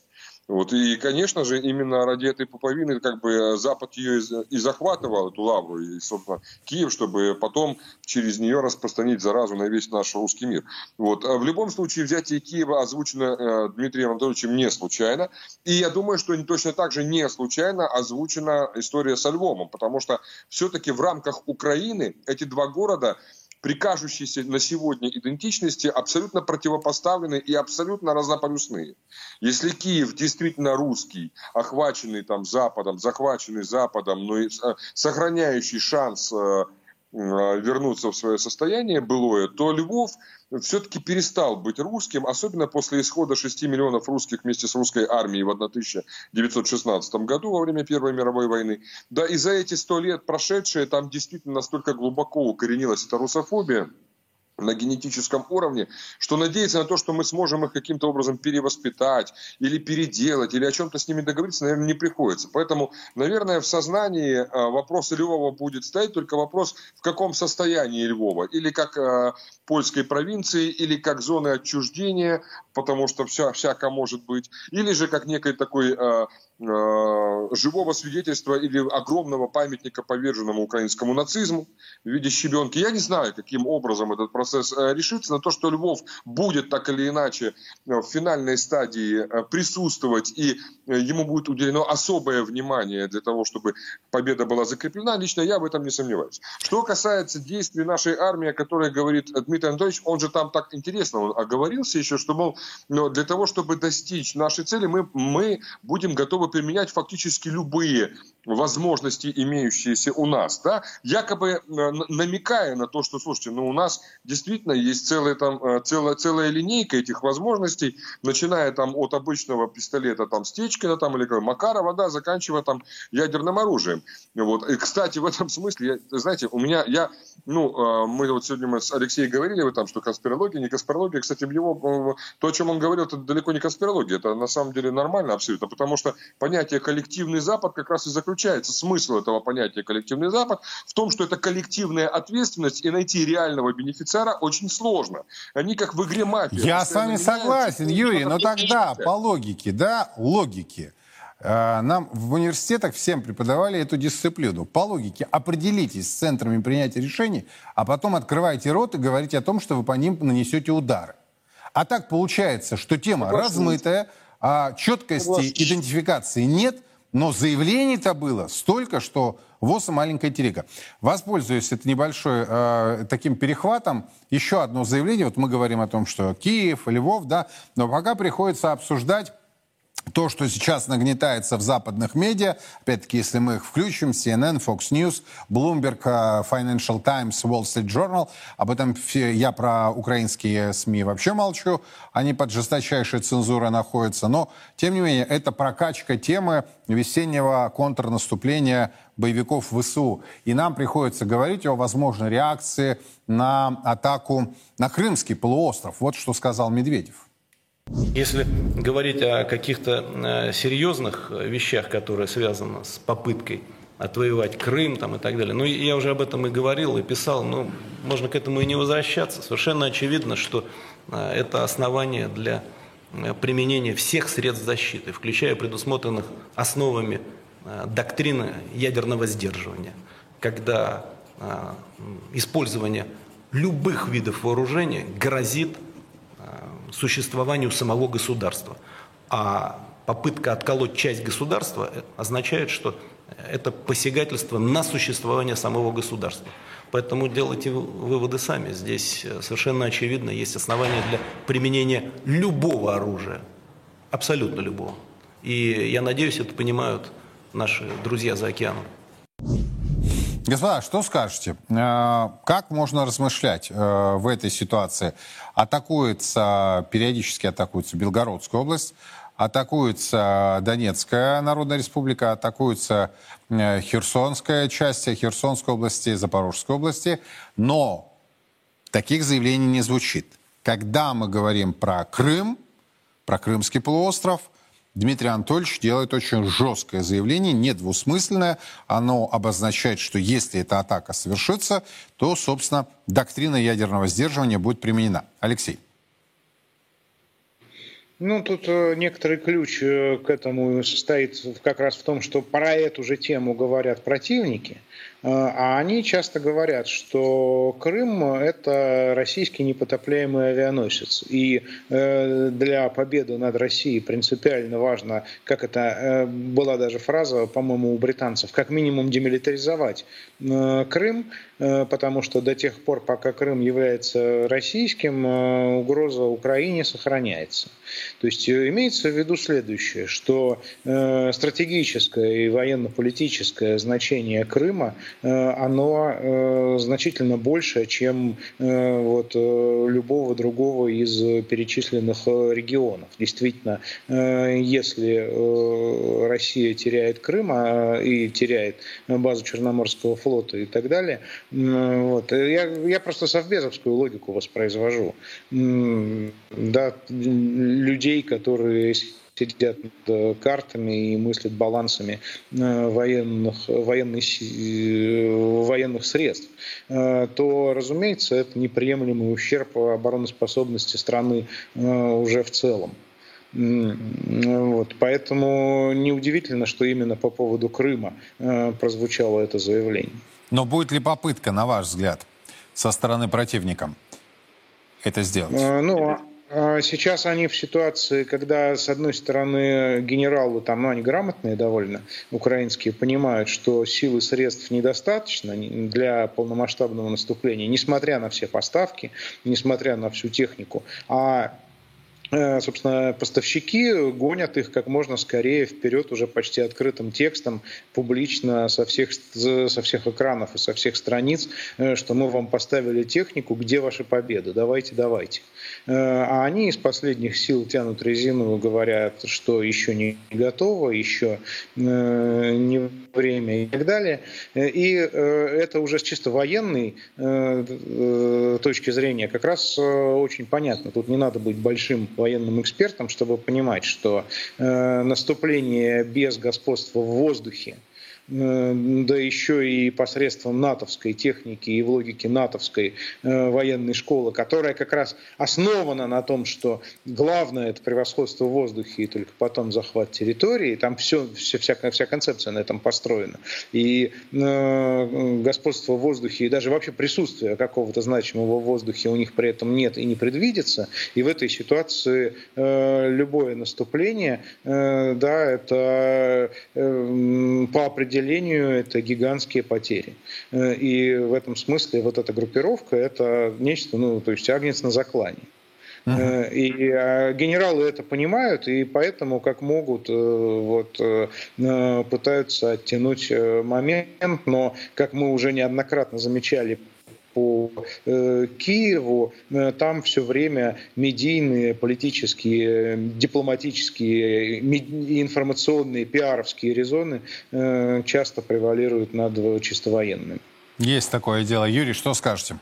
Вот, и, конечно же, именно ради этой пуповины как бы Запад ее и захватывал, эту лавру, и, собственно, Киев, чтобы потом через нее распространить заразу на весь наш русский мир. Вот. А в любом случае, взятие Киева озвучено э, Дмитрием Анатольевичем не случайно. И я думаю, что точно так же не случайно озвучена история со Львовом, потому что все-таки в рамках Украины эти два города при кажущейся на сегодня идентичности абсолютно противопоставлены и абсолютно разнополюсные. Если Киев действительно русский, охваченный там Западом, захваченный Западом, но и э, сохраняющий шанс э, вернуться в свое состояние былое, то Львов все-таки перестал быть русским, особенно после исхода 6 миллионов русских вместе с русской армией в 1916 году во время Первой мировой войны. Да и за эти сто лет прошедшие там действительно настолько глубоко укоренилась эта русофобия, на генетическом уровне, что надеяться на то, что мы сможем их каким-то образом перевоспитать или переделать, или о чем-то с ними договориться, наверное, не приходится. Поэтому, наверное, в сознании а, вопрос Львова будет стоять, только вопрос, в каком состоянии Львова. Или как э, польской провинции, или как зоны отчуждения, потому что вся, всяко может быть, или же как некой такой э, Э, живого свидетельства или огромного памятника поверженному украинскому нацизму в виде щебенки. Я не знаю, каким образом этот процесс э, решится, но то, что Львов будет так или иначе э, в финальной стадии присутствовать и ему будет уделено особое внимание для того, чтобы победа была закреплена, лично я в этом не сомневаюсь. Что касается действий нашей армии, о которой говорит Дмитрий Анатольевич, он же там так интересно, он оговорился еще, что, мол, для того, чтобы достичь нашей цели, мы, мы будем готовы применять фактически любые возможности, имеющиеся у нас, да, якобы э, намекая на то, что, слушайте, ну у нас действительно есть целая, там, э, целая, целая линейка этих возможностей, начиная там от обычного пистолета там Стечкина там, или Макарова, да, заканчивая там ядерным оружием. Вот. И, кстати, в этом смысле, я, знаете, у меня, я, ну, э, мы вот сегодня мы с Алексеем говорили вы там, что конспирология, не конспирология, кстати, его, то, о чем он говорил, это далеко не конспирология, это на самом деле нормально абсолютно, потому что понятие коллективный Запад как раз и заключается, смысл этого понятия коллективный Запад в том, что это коллективная ответственность, и найти реального бенефициара очень сложно. Они как в игре мафия. Я с вами согласен, Юрий, но тогда по логике, да, логике, э, нам в университетах всем преподавали эту дисциплину. По логике определитесь с центрами принятия решений, а потом открывайте рот и говорите о том, что вы по ним нанесете удары. А так получается, что тема размытая, а четкости идентификации нет, но заявлений-то было столько, что ВОЗ и маленькая терека. Воспользуюсь это небольшой э, таким перехватом. Еще одно заявление. Вот мы говорим о том, что Киев, Львов, да, но пока приходится обсуждать то, что сейчас нагнетается в западных медиа, опять-таки, если мы их включим, CNN, Fox News, Bloomberg, э, Financial Times, Wall Street Journal, об этом я про украинские СМИ вообще молчу, они под жесточайшей цензурой находятся, но, тем не менее, это прокачка темы весеннего контрнаступления боевиков ВСУ. И нам приходится говорить о возможной реакции на атаку на Крымский полуостров. Вот что сказал Медведев. Если говорить о каких-то э, серьезных вещах, которые связаны с попыткой отвоевать Крым там, и так далее. Ну, я уже об этом и говорил, и писал, но можно к этому и не возвращаться. Совершенно очевидно, что э, это основание для э, применения всех средств защиты, включая предусмотренных основами доктрины ядерного сдерживания, когда использование любых видов вооружения грозит существованию самого государства. А попытка отколоть часть государства означает, что это посягательство на существование самого государства. Поэтому делайте выводы сами. Здесь совершенно очевидно есть основания для применения любого оружия, абсолютно любого. И я надеюсь, это понимают наши друзья за океаном. Господа, что скажете? Э, как можно размышлять э, в этой ситуации? Атакуется, периодически атакуется Белгородская область, атакуется Донецкая Народная Республика, атакуется э, Херсонская часть Херсонской области, Запорожской области, но таких заявлений не звучит. Когда мы говорим про Крым, про Крымский полуостров – Дмитрий Анатольевич делает очень жесткое заявление, недвусмысленное. Оно обозначает, что если эта атака совершится, то, собственно, доктрина ядерного сдерживания будет применена. Алексей. Ну, тут э, некоторый ключ э, к этому состоит как раз в том, что про эту же тему говорят противники – а они часто говорят, что Крым – это российский непотопляемый авианосец. И э, для победы над Россией принципиально важно, как это э, была даже фраза, по-моему, у британцев, как минимум демилитаризовать Крым, потому что до тех пор, пока Крым является российским, угроза Украине сохраняется. То есть имеется в виду следующее, что стратегическое и военно-политическое значение Крыма Э, оно э, значительно больше, чем э, вот любого другого из перечисленных регионов. Действительно, если Россия теряет Крым а, и теряет базу Черноморского флота и так далее, вот, я, я просто совбезовскую логику воспроизвожу. Да, людей, которые сидят э, картами и мыслят балансами э, военных, военных, э, военных средств, то, разумеется, это неприемлемый ущерб обороноспособности страны уже в целом. Вот, поэтому неудивительно, что именно по поводу Крыма прозвучало это заявление. Но будет ли попытка, на ваш взгляд, со стороны противника это сделать? Ну, а сейчас они в ситуации, когда, с одной стороны, генералы, там, ну, они грамотные довольно, украинские, понимают, что силы и средств недостаточно для полномасштабного наступления, несмотря на все поставки, несмотря на всю технику. А собственно, поставщики гонят их как можно скорее вперед уже почти открытым текстом, публично со всех, со всех экранов и со всех страниц, э, что мы вам поставили технику, где ваша победа, давайте, давайте. Э, а они из последних сил тянут резину, говорят, что еще не готово, еще не время и так далее. И это уже с чисто военной точки зрения как раз очень понятно. Тут не надо быть большим военным экспертом, чтобы понимать, что э, наступление без господства в воздухе да еще и посредством натовской техники и в логике натовской э, военной школы, которая как раз основана на том, что главное это превосходство в воздухе и только потом захват территории. Там все, все вся, вся концепция на этом построена. И э, господство в воздухе и даже вообще присутствие какого-то значимого в воздухе у них при этом нет и не предвидится. И в этой ситуации э, любое наступление, да, это по определению определению это гигантские потери. Э, и в этом смысле вот эта группировка это нечто, ну, то есть агнец на заклане. Uh-huh. И генералы это понимают, и поэтому, как могут, вот, пытаются оттянуть момент, но, как мы уже неоднократно замечали по э, Киеву, э, там все время медийные, политические, дипломатические, информационные, пиаровские резоны э, часто превалируют над чисто военными. Есть такое дело. Юрий, что скажете?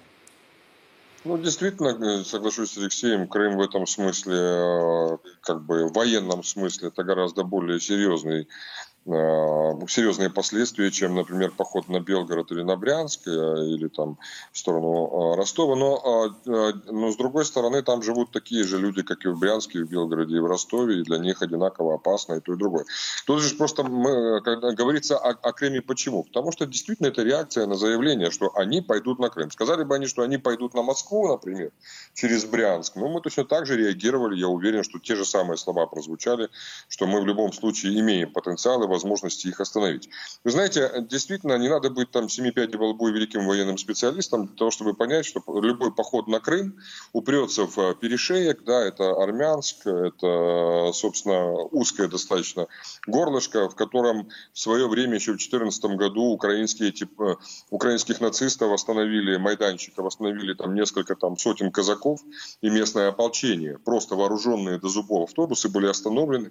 Ну, действительно, соглашусь с Алексеем, Крым в этом смысле, как бы в военном смысле, это гораздо более серьезный Э, серьезные последствия, чем, например, поход на Белгород или на Брянск, э, или там в сторону э, Ростова. Но, но с другой стороны, там живут такие же люди, как и в Брянске, и в Белгороде, и в Ростове, и для них одинаково опасно и то, и другое. Тут же просто мы, когда говорится о, о Крыме, почему? Потому что действительно это реакция на заявление, что они пойдут на Крым. Сказали бы они, что они пойдут на Москву, например, через Брянск. Но мы точно так же реагировали. Я уверен, что те же самые слова прозвучали, что мы в любом случае имеем потенциал и возможности их остановить. Вы знаете, действительно, не надо быть там семи пядей во лбу великим военным специалистом для того, чтобы понять, что любой поход на Крым упрется в э, перешеек, да, это Армянск, это, собственно, узкое достаточно горлышко, в котором в свое время, еще в 2014 году, украинские, тип, э, украинских нацистов остановили, майданчиков остановили там несколько там сотен казаков и местное ополчение, просто вооруженные до зубов автобусы были остановлены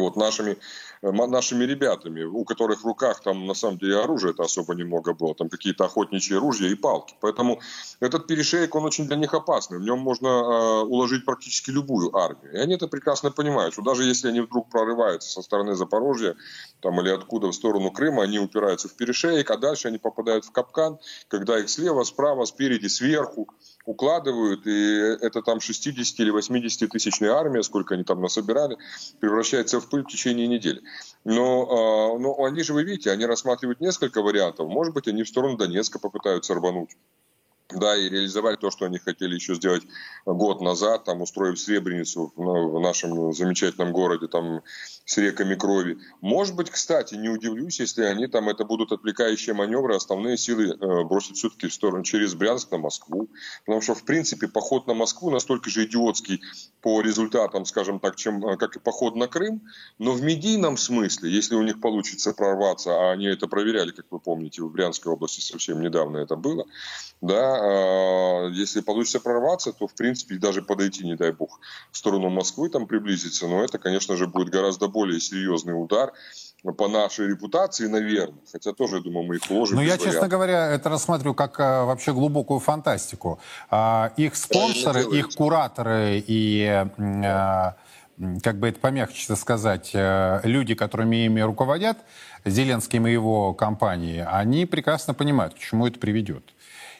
вот нашими, э, нашими ребятами, у которых в руках там на самом деле оружия-то особо немного было, там какие-то охотничьи ружья и палки. Поэтому этот перешеек, он очень для них опасный, в нем можно э, уложить практически любую армию. И они это прекрасно понимают, что даже если они вдруг прорываются со стороны Запорожья там, или откуда в сторону Крыма, они упираются в перешеек, а дальше они попадают в капкан, когда их слева, справа, спереди, сверху укладывают, и это там 60 или 80 тысячная армия, сколько они там насобирали, превращается в пыль в течение недели. Но, а, но они же, вы видите, они рассматривают несколько вариантов. Может быть, они в сторону Донецка попытаются рвануть да, и реализовать то, что они хотели еще сделать год назад, там, устроив Сребреницу в нашем замечательном городе, там, с реками крови. Может быть, кстати, не удивлюсь, если они там, это будут отвлекающие маневры, основные силы э, бросят все-таки в сторону через Брянск на Москву. Потому что, в принципе, поход на Москву настолько же идиотский по результатам, скажем так, чем, э, как и поход на Крым. Но в медийном смысле, если у них получится прорваться, а они это проверяли, как вы помните, в Брянской области совсем недавно это было, да, а, если получится прорваться, то, в принципе, даже подойти, не дай бог, в сторону Москвы, там приблизиться, но это, конечно же, будет гораздо более серьезный удар по нашей репутации, наверное. Хотя тоже, я думаю, мы их вложим. Ну, я, вариантов. честно говоря, это рассматриваю как а, вообще глубокую фантастику. А, их спонсоры, их кураторы и... А, как бы это помягче сказать, э, люди, которыми ими руководят, Зеленским и его компанией, они прекрасно понимают, к чему это приведет.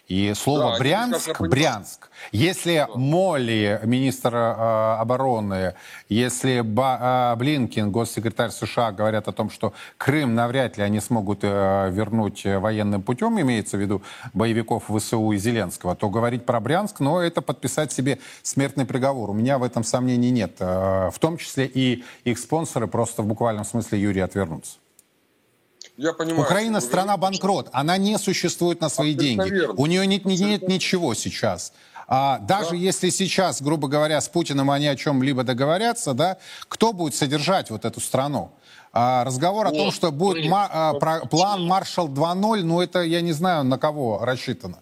И слово да, Брянск, Брянск. Если да. Молли, министр э, обороны, если Ба, э, Блинкин, госсекретарь США, говорят о том, что Крым навряд ли они смогут э, вернуть военным путем, имеется в виду боевиков ВСУ и Зеленского, то говорить про Брянск, но это подписать себе смертный приговор. У меня в этом сомнений нет. Э, в том числе и их спонсоры просто в буквальном смысле Юрий отвернутся. Я понимаю. Украина страна банкрот, она не существует на свои деньги. Верно. У нее нет, нет ничего сейчас. А даже да. если сейчас, грубо говоря, с Путиным они о чем-либо договорятся, да, кто будет содержать вот эту страну? А, разговор о том, что будет ма- а, про, план Маршал 2.0, ну это я не знаю, на кого рассчитано.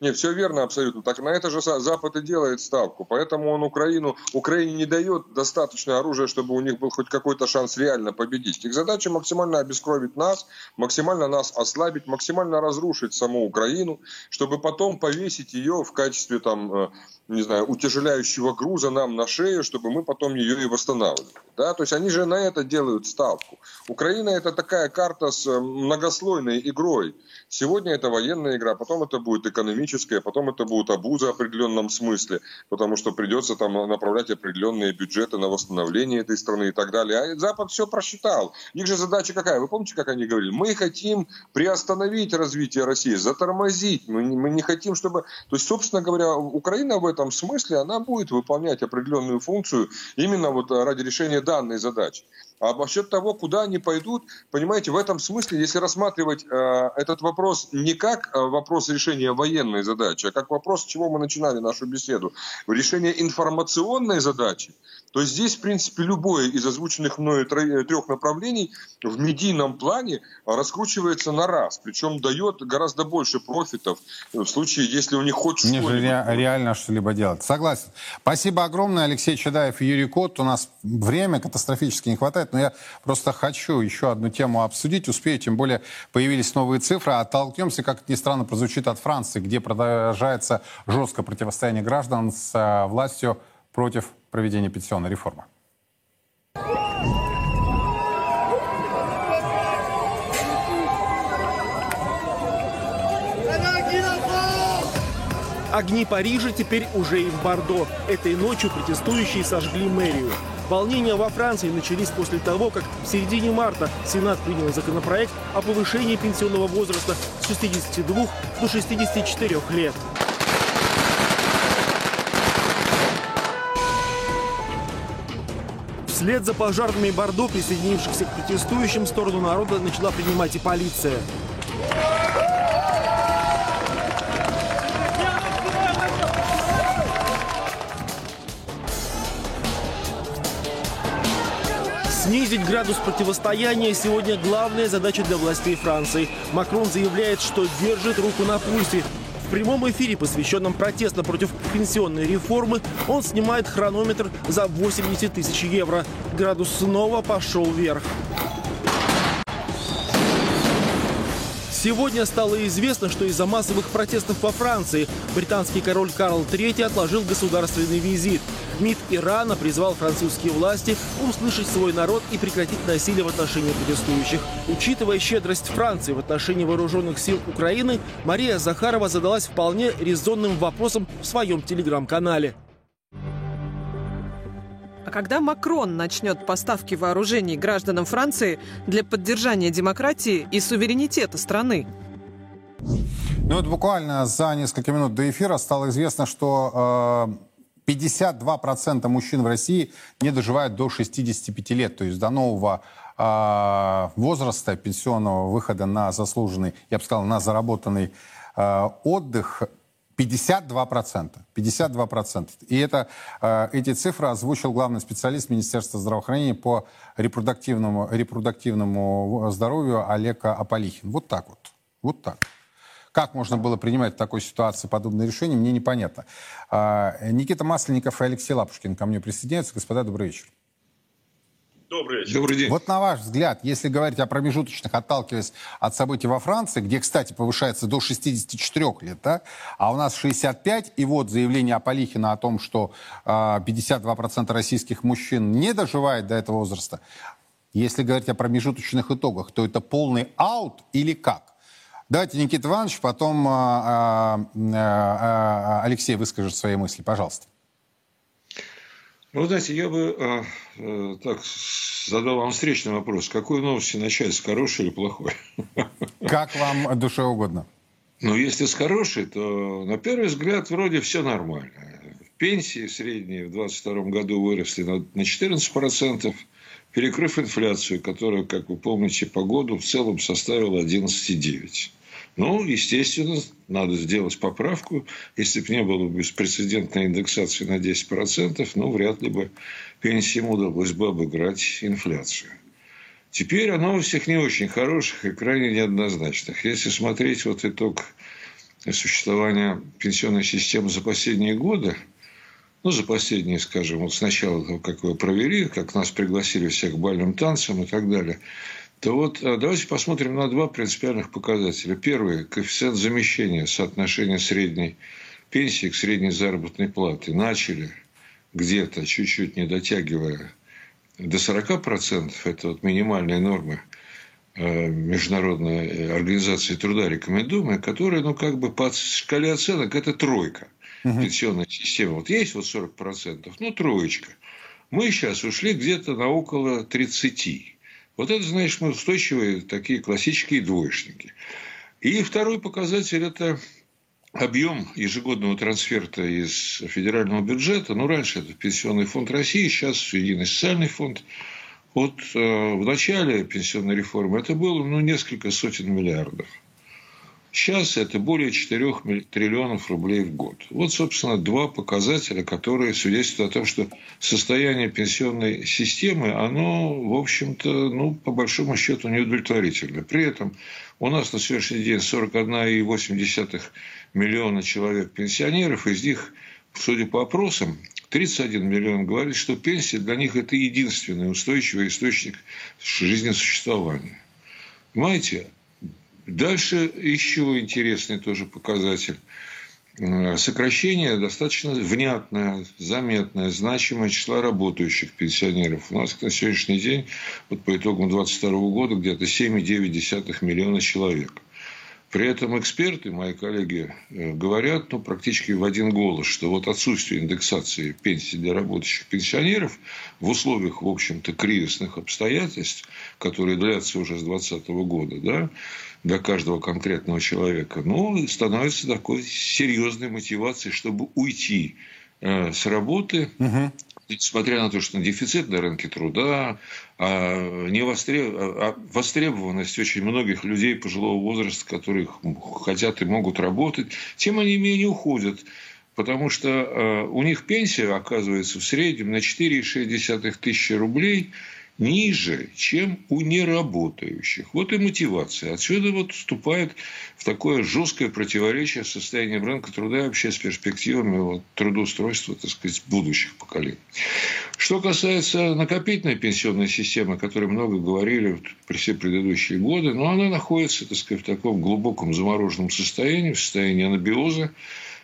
Нет, все верно абсолютно. Так на это же Запад и делает ставку. Поэтому он Украину, Украине не дает достаточно оружия, чтобы у них был хоть какой-то шанс реально победить. Их задача максимально обескровить нас, максимально нас ослабить, максимально разрушить саму Украину, чтобы потом повесить ее в качестве там, э, не знаю, утяжеляющего груза нам на шею, чтобы мы потом ее и восстанавливали. Да? То есть они же на это делают ставку. Украина это такая карта с э, многослойной игрой. Сегодня это военная игра, потом это будет экономическая, потом это будет обуза в определенном смысле, потому что придется там направлять определенные бюджеты на восстановление этой страны и так далее. А Запад все просчитал. Их же задача какая? Вы помните, как они говорили? Мы хотим приостановить развитие России, затормозить. Мы мы не хотим, чтобы... То есть, собственно говоря, Украина в этом смысле, она будет выполнять определенную функцию именно вот ради решения данной задачи. А обо счет того, куда они пойдут. Понимаете, в этом смысле, если рассматривать э, этот вопрос не как э, вопрос решения военной задачи, а как вопрос, с чего мы начинали нашу беседу, решение информационной задачи, то здесь, в принципе, любое из озвученных мною трех направлений в медийном плане раскручивается на раз. Причем дает гораздо больше профитов в случае, если у них хоть что-либо... Ре- реально что-либо делать. Согласен. Спасибо огромное, Алексей Чадаев и Юрий Кот. У нас время катастрофически не хватает, но я просто хочу еще одну тему обсудить. Успею, тем более появились новые цифры. Оттолкнемся, как ни странно прозвучит, от Франции, где продолжается жесткое противостояние граждан с э, властью против проведения пенсионной реформы. Огни Парижа теперь уже и в Бордо. Этой ночью протестующие сожгли мэрию. Волнения во Франции начались после того, как в середине марта Сенат принял законопроект о повышении пенсионного возраста с 62 до 64 лет. Вслед за пожарными Бордо, присоединившихся к протестующим, сторону народа начала принимать и полиция. Снизить градус противостояния сегодня главная задача для властей Франции. Макрон заявляет, что держит руку на пульсе. В прямом эфире, посвященном протесту против пенсионной реформы, он снимает хронометр за 80 тысяч евро. Градус снова пошел вверх. Сегодня стало известно, что из-за массовых протестов во Франции британский король Карл III отложил государственный визит. МИД Ирана призвал французские власти услышать свой народ и прекратить насилие в отношении протестующих. Учитывая щедрость Франции в отношении вооруженных сил Украины, Мария Захарова задалась вполне резонным вопросом в своем телеграм-канале. А когда Макрон начнет поставки вооружений гражданам Франции для поддержания демократии и суверенитета страны? Ну вот буквально за несколько минут до эфира стало известно, что э, 52% мужчин в России не доживают до 65 лет, то есть до нового э, возраста пенсионного выхода на заслуженный, я бы сказал, на заработанный э, отдых 52%. 52%. И это, э, эти цифры озвучил главный специалист Министерства здравоохранения по репродуктивному, репродуктивному здоровью Олег Аполихин. Вот так вот. Вот так. Как можно было принимать в такой ситуации подобные решения, мне непонятно. Э, Никита Масленников и Алексей Лапушкин ко мне присоединяются. Господа, добрый вечер. Добрый вечер. Добрый день. Вот на ваш взгляд, если говорить о промежуточных, отталкиваясь от событий во Франции, где, кстати, повышается до 64 лет, да, а у нас 65, и вот заявление Аполихина о том, что э, 52% российских мужчин не доживает до этого возраста, если говорить о промежуточных итогах, то это полный аут или как? Давайте, Никита Иванович, потом э, э, э, Алексей выскажет свои мысли. Пожалуйста. Ну, знаете, я бы э, э, так задал вам встречный вопрос. Какой новости начать, с хорошей или плохой? Как вам душе угодно. Ну, если с хорошей, то на первый взгляд вроде все нормально. Пенсии средние в 2022 году выросли на, на 14%, перекрыв инфляцию, которая, как вы помните, по году в целом составила 11,9%. Ну, естественно, надо сделать поправку. Если бы не было беспрецедентной индексации на 10%, ну, вряд ли бы пенсиям удалось бы обыграть инфляцию. Теперь оно у всех не очень хороших и крайне неоднозначных. Если смотреть вот итог существования пенсионной системы за последние годы, ну, за последние, скажем, вот сначала того, как его провели, как нас пригласили всех к бальным танцам и так далее – то вот а, давайте посмотрим на два принципиальных показателя. Первый – коэффициент замещения, соотношение средней пенсии к средней заработной плате. Начали где-то, чуть-чуть не дотягивая до 40%, это вот минимальные нормы э, Международной организации труда рекомендуемые, которые, ну, как бы по шкале оценок, это тройка угу. пенсионной системы. Вот есть вот 40%, ну, троечка. Мы сейчас ушли где-то на около 30%. Вот это, знаешь, мы устойчивые такие классические двоечники. И второй показатель – это объем ежегодного трансферта из федерального бюджета. Ну, раньше это Пенсионный фонд России, сейчас Единый социальный фонд. Вот э, в начале пенсионной реформы это было ну, несколько сотен миллиардов. Сейчас это более 4 триллионов рублей в год. Вот, собственно, два показателя, которые свидетельствуют о том, что состояние пенсионной системы, оно, в общем-то, ну, по большому счету, неудовлетворительно. При этом у нас на сегодняшний день 41,8 миллиона человек пенсионеров, из них, судя по опросам, 31 миллион говорит, что пенсия для них это единственный устойчивый источник жизнесуществования. Понимаете? Дальше еще интересный тоже показатель. Э, сокращение достаточно внятное, заметное, значимое числа работающих пенсионеров. У нас на сегодняшний день, вот по итогам 2022 года, где-то 7,9 миллиона человек. При этом эксперты, мои коллеги, э, говорят ну, практически в один голос, что вот отсутствие индексации пенсий для работающих пенсионеров в условиях, в общем-то, кризисных обстоятельств, которые длятся уже с 2020 года, да, для каждого конкретного человека, ну, становится такой серьезной мотивацией, чтобы уйти э, с работы, угу несмотря на то, что дефицит на рынке труда, а, не востреб... а востребованность очень многих людей пожилого возраста, которые хотят и могут работать, тем они менее уходят. Потому что а, у них пенсия оказывается в среднем на 4,6 тысячи рублей – ниже, чем у неработающих. Вот и мотивация. Отсюда вот вступает в такое жесткое противоречие состоянием рынка труда и вообще с перспективами вот, трудоустройства, так сказать, будущих поколений. Что касается накопительной пенсионной системы, о которой много говорили вот, при все предыдущие годы, но она находится, так сказать, в таком глубоком замороженном состоянии, в состоянии анабиоза.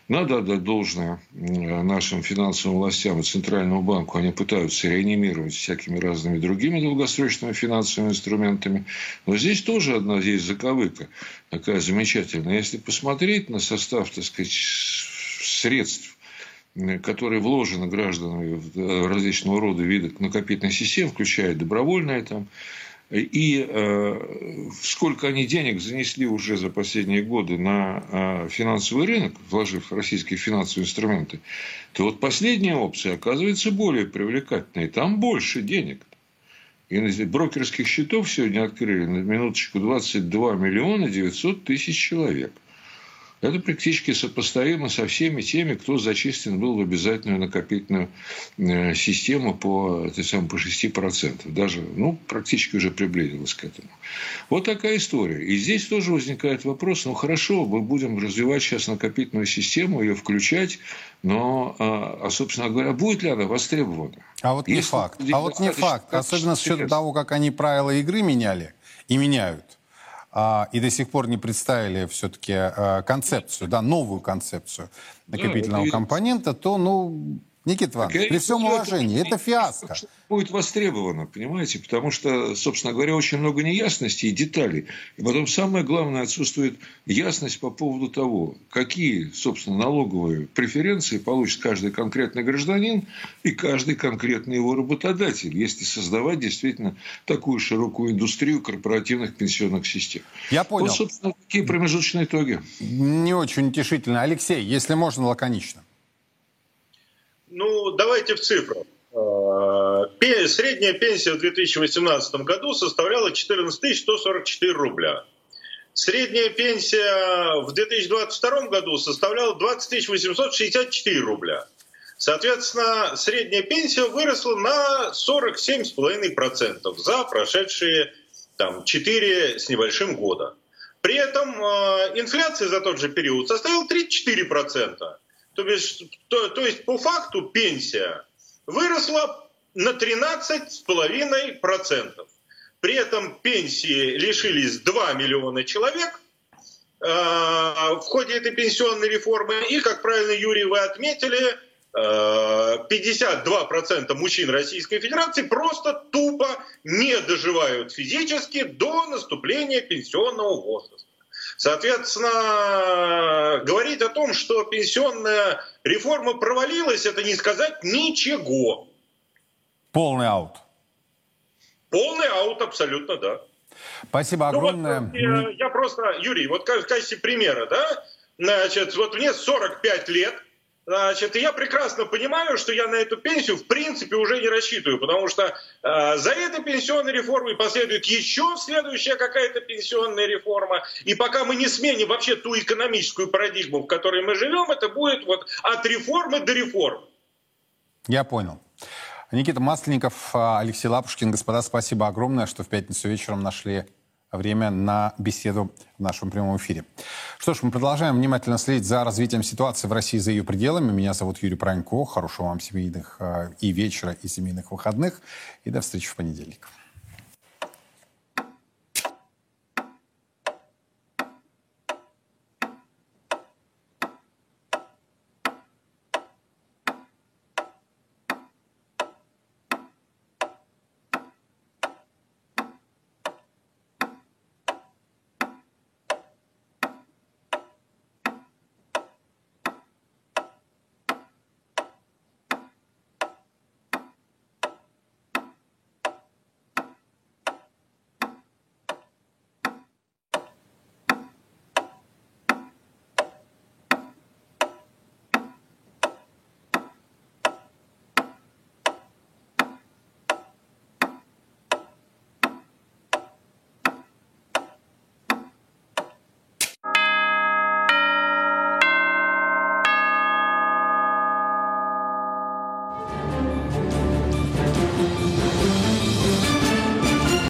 Надо отдать должное нашим финансовым властям и Центральному банку. Они пытаются реанимировать всякими разными другими долгосрочными финансовыми инструментами. Но здесь тоже одна есть заковыка такая замечательная. Если посмотреть на состав, так сказать, средств, которые вложены гражданами в различного рода виды накопительной системы, включая добровольные там, и э, сколько они денег занесли уже за последние годы на э, финансовый рынок, вложив российские финансовые инструменты, то вот последняя опция оказывается более привлекательной. Там больше денег. И брокерских счетов сегодня открыли на минуточку 22 миллиона 900 тысяч человек – это практически сопоставимо со всеми теми, кто зачислен был в обязательную накопительную э, систему по, самой, по 6%. Даже, ну, практически уже приблизилась к этому. Вот такая история. И здесь тоже возникает вопрос, ну, хорошо, мы будем развивать сейчас накопительную систему, ее включать, но, а, а собственно говоря, будет ли она востребована? А вот не факт. А вот не факт. Особенно с учетом того, как они правила игры меняли и меняют и до сих пор не представили все-таки а, концепцию, да, новую концепцию накопительного компонента, то, ну, Никита Иванович, при всем уважении, это фиаско. Будет востребовано, понимаете, потому что, собственно говоря, очень много неясностей и деталей. И потом самое главное, отсутствует ясность по поводу того, какие, собственно, налоговые преференции получит каждый конкретный гражданин и каждый конкретный его работодатель, если создавать действительно такую широкую индустрию корпоративных пенсионных систем. Я понял. Вот, собственно, такие промежуточные итоги. Не очень утешительно. Алексей, если можно, лаконично. Ну, давайте в цифрах. А, средняя пенсия в 2018 году составляла 14 144 рубля. Средняя пенсия в 2022 году составляла 20 864 рубля. Соответственно, средняя пенсия выросла на 47,5% за прошедшие там, 4 с небольшим года. При этом э, инфляция за тот же период составила 34%. То есть, то, то есть по факту пенсия выросла на 13,5%. При этом пенсии лишились 2 миллиона человек э, в ходе этой пенсионной реформы. И, как правильно, Юрий, вы отметили, 52% мужчин Российской Федерации просто тупо не доживают физически до наступления пенсионного возраста. Соответственно, говорить о том, что пенсионная реформа провалилась, это не сказать ничего. Полный аут. Полный аут, абсолютно, да. Спасибо огромное. Ну, вот, я, я просто, Юрий, вот в качестве примера, да, значит, вот мне 45 лет, Значит, я прекрасно понимаю, что я на эту пенсию в принципе уже не рассчитываю, потому что э, за этой пенсионной реформой последует еще следующая какая-то пенсионная реформа. И пока мы не сменим вообще ту экономическую парадигму, в которой мы живем, это будет вот от реформы до реформы. Я понял. Никита Масленников, а, Алексей Лапушкин. Господа, спасибо огромное, что в пятницу вечером нашли время на беседу в нашем прямом эфире. Что ж, мы продолжаем внимательно следить за развитием ситуации в России за ее пределами. Меня зовут Юрий Пронько. Хорошего вам семейных э, и вечера, и семейных выходных. И до встречи в понедельник.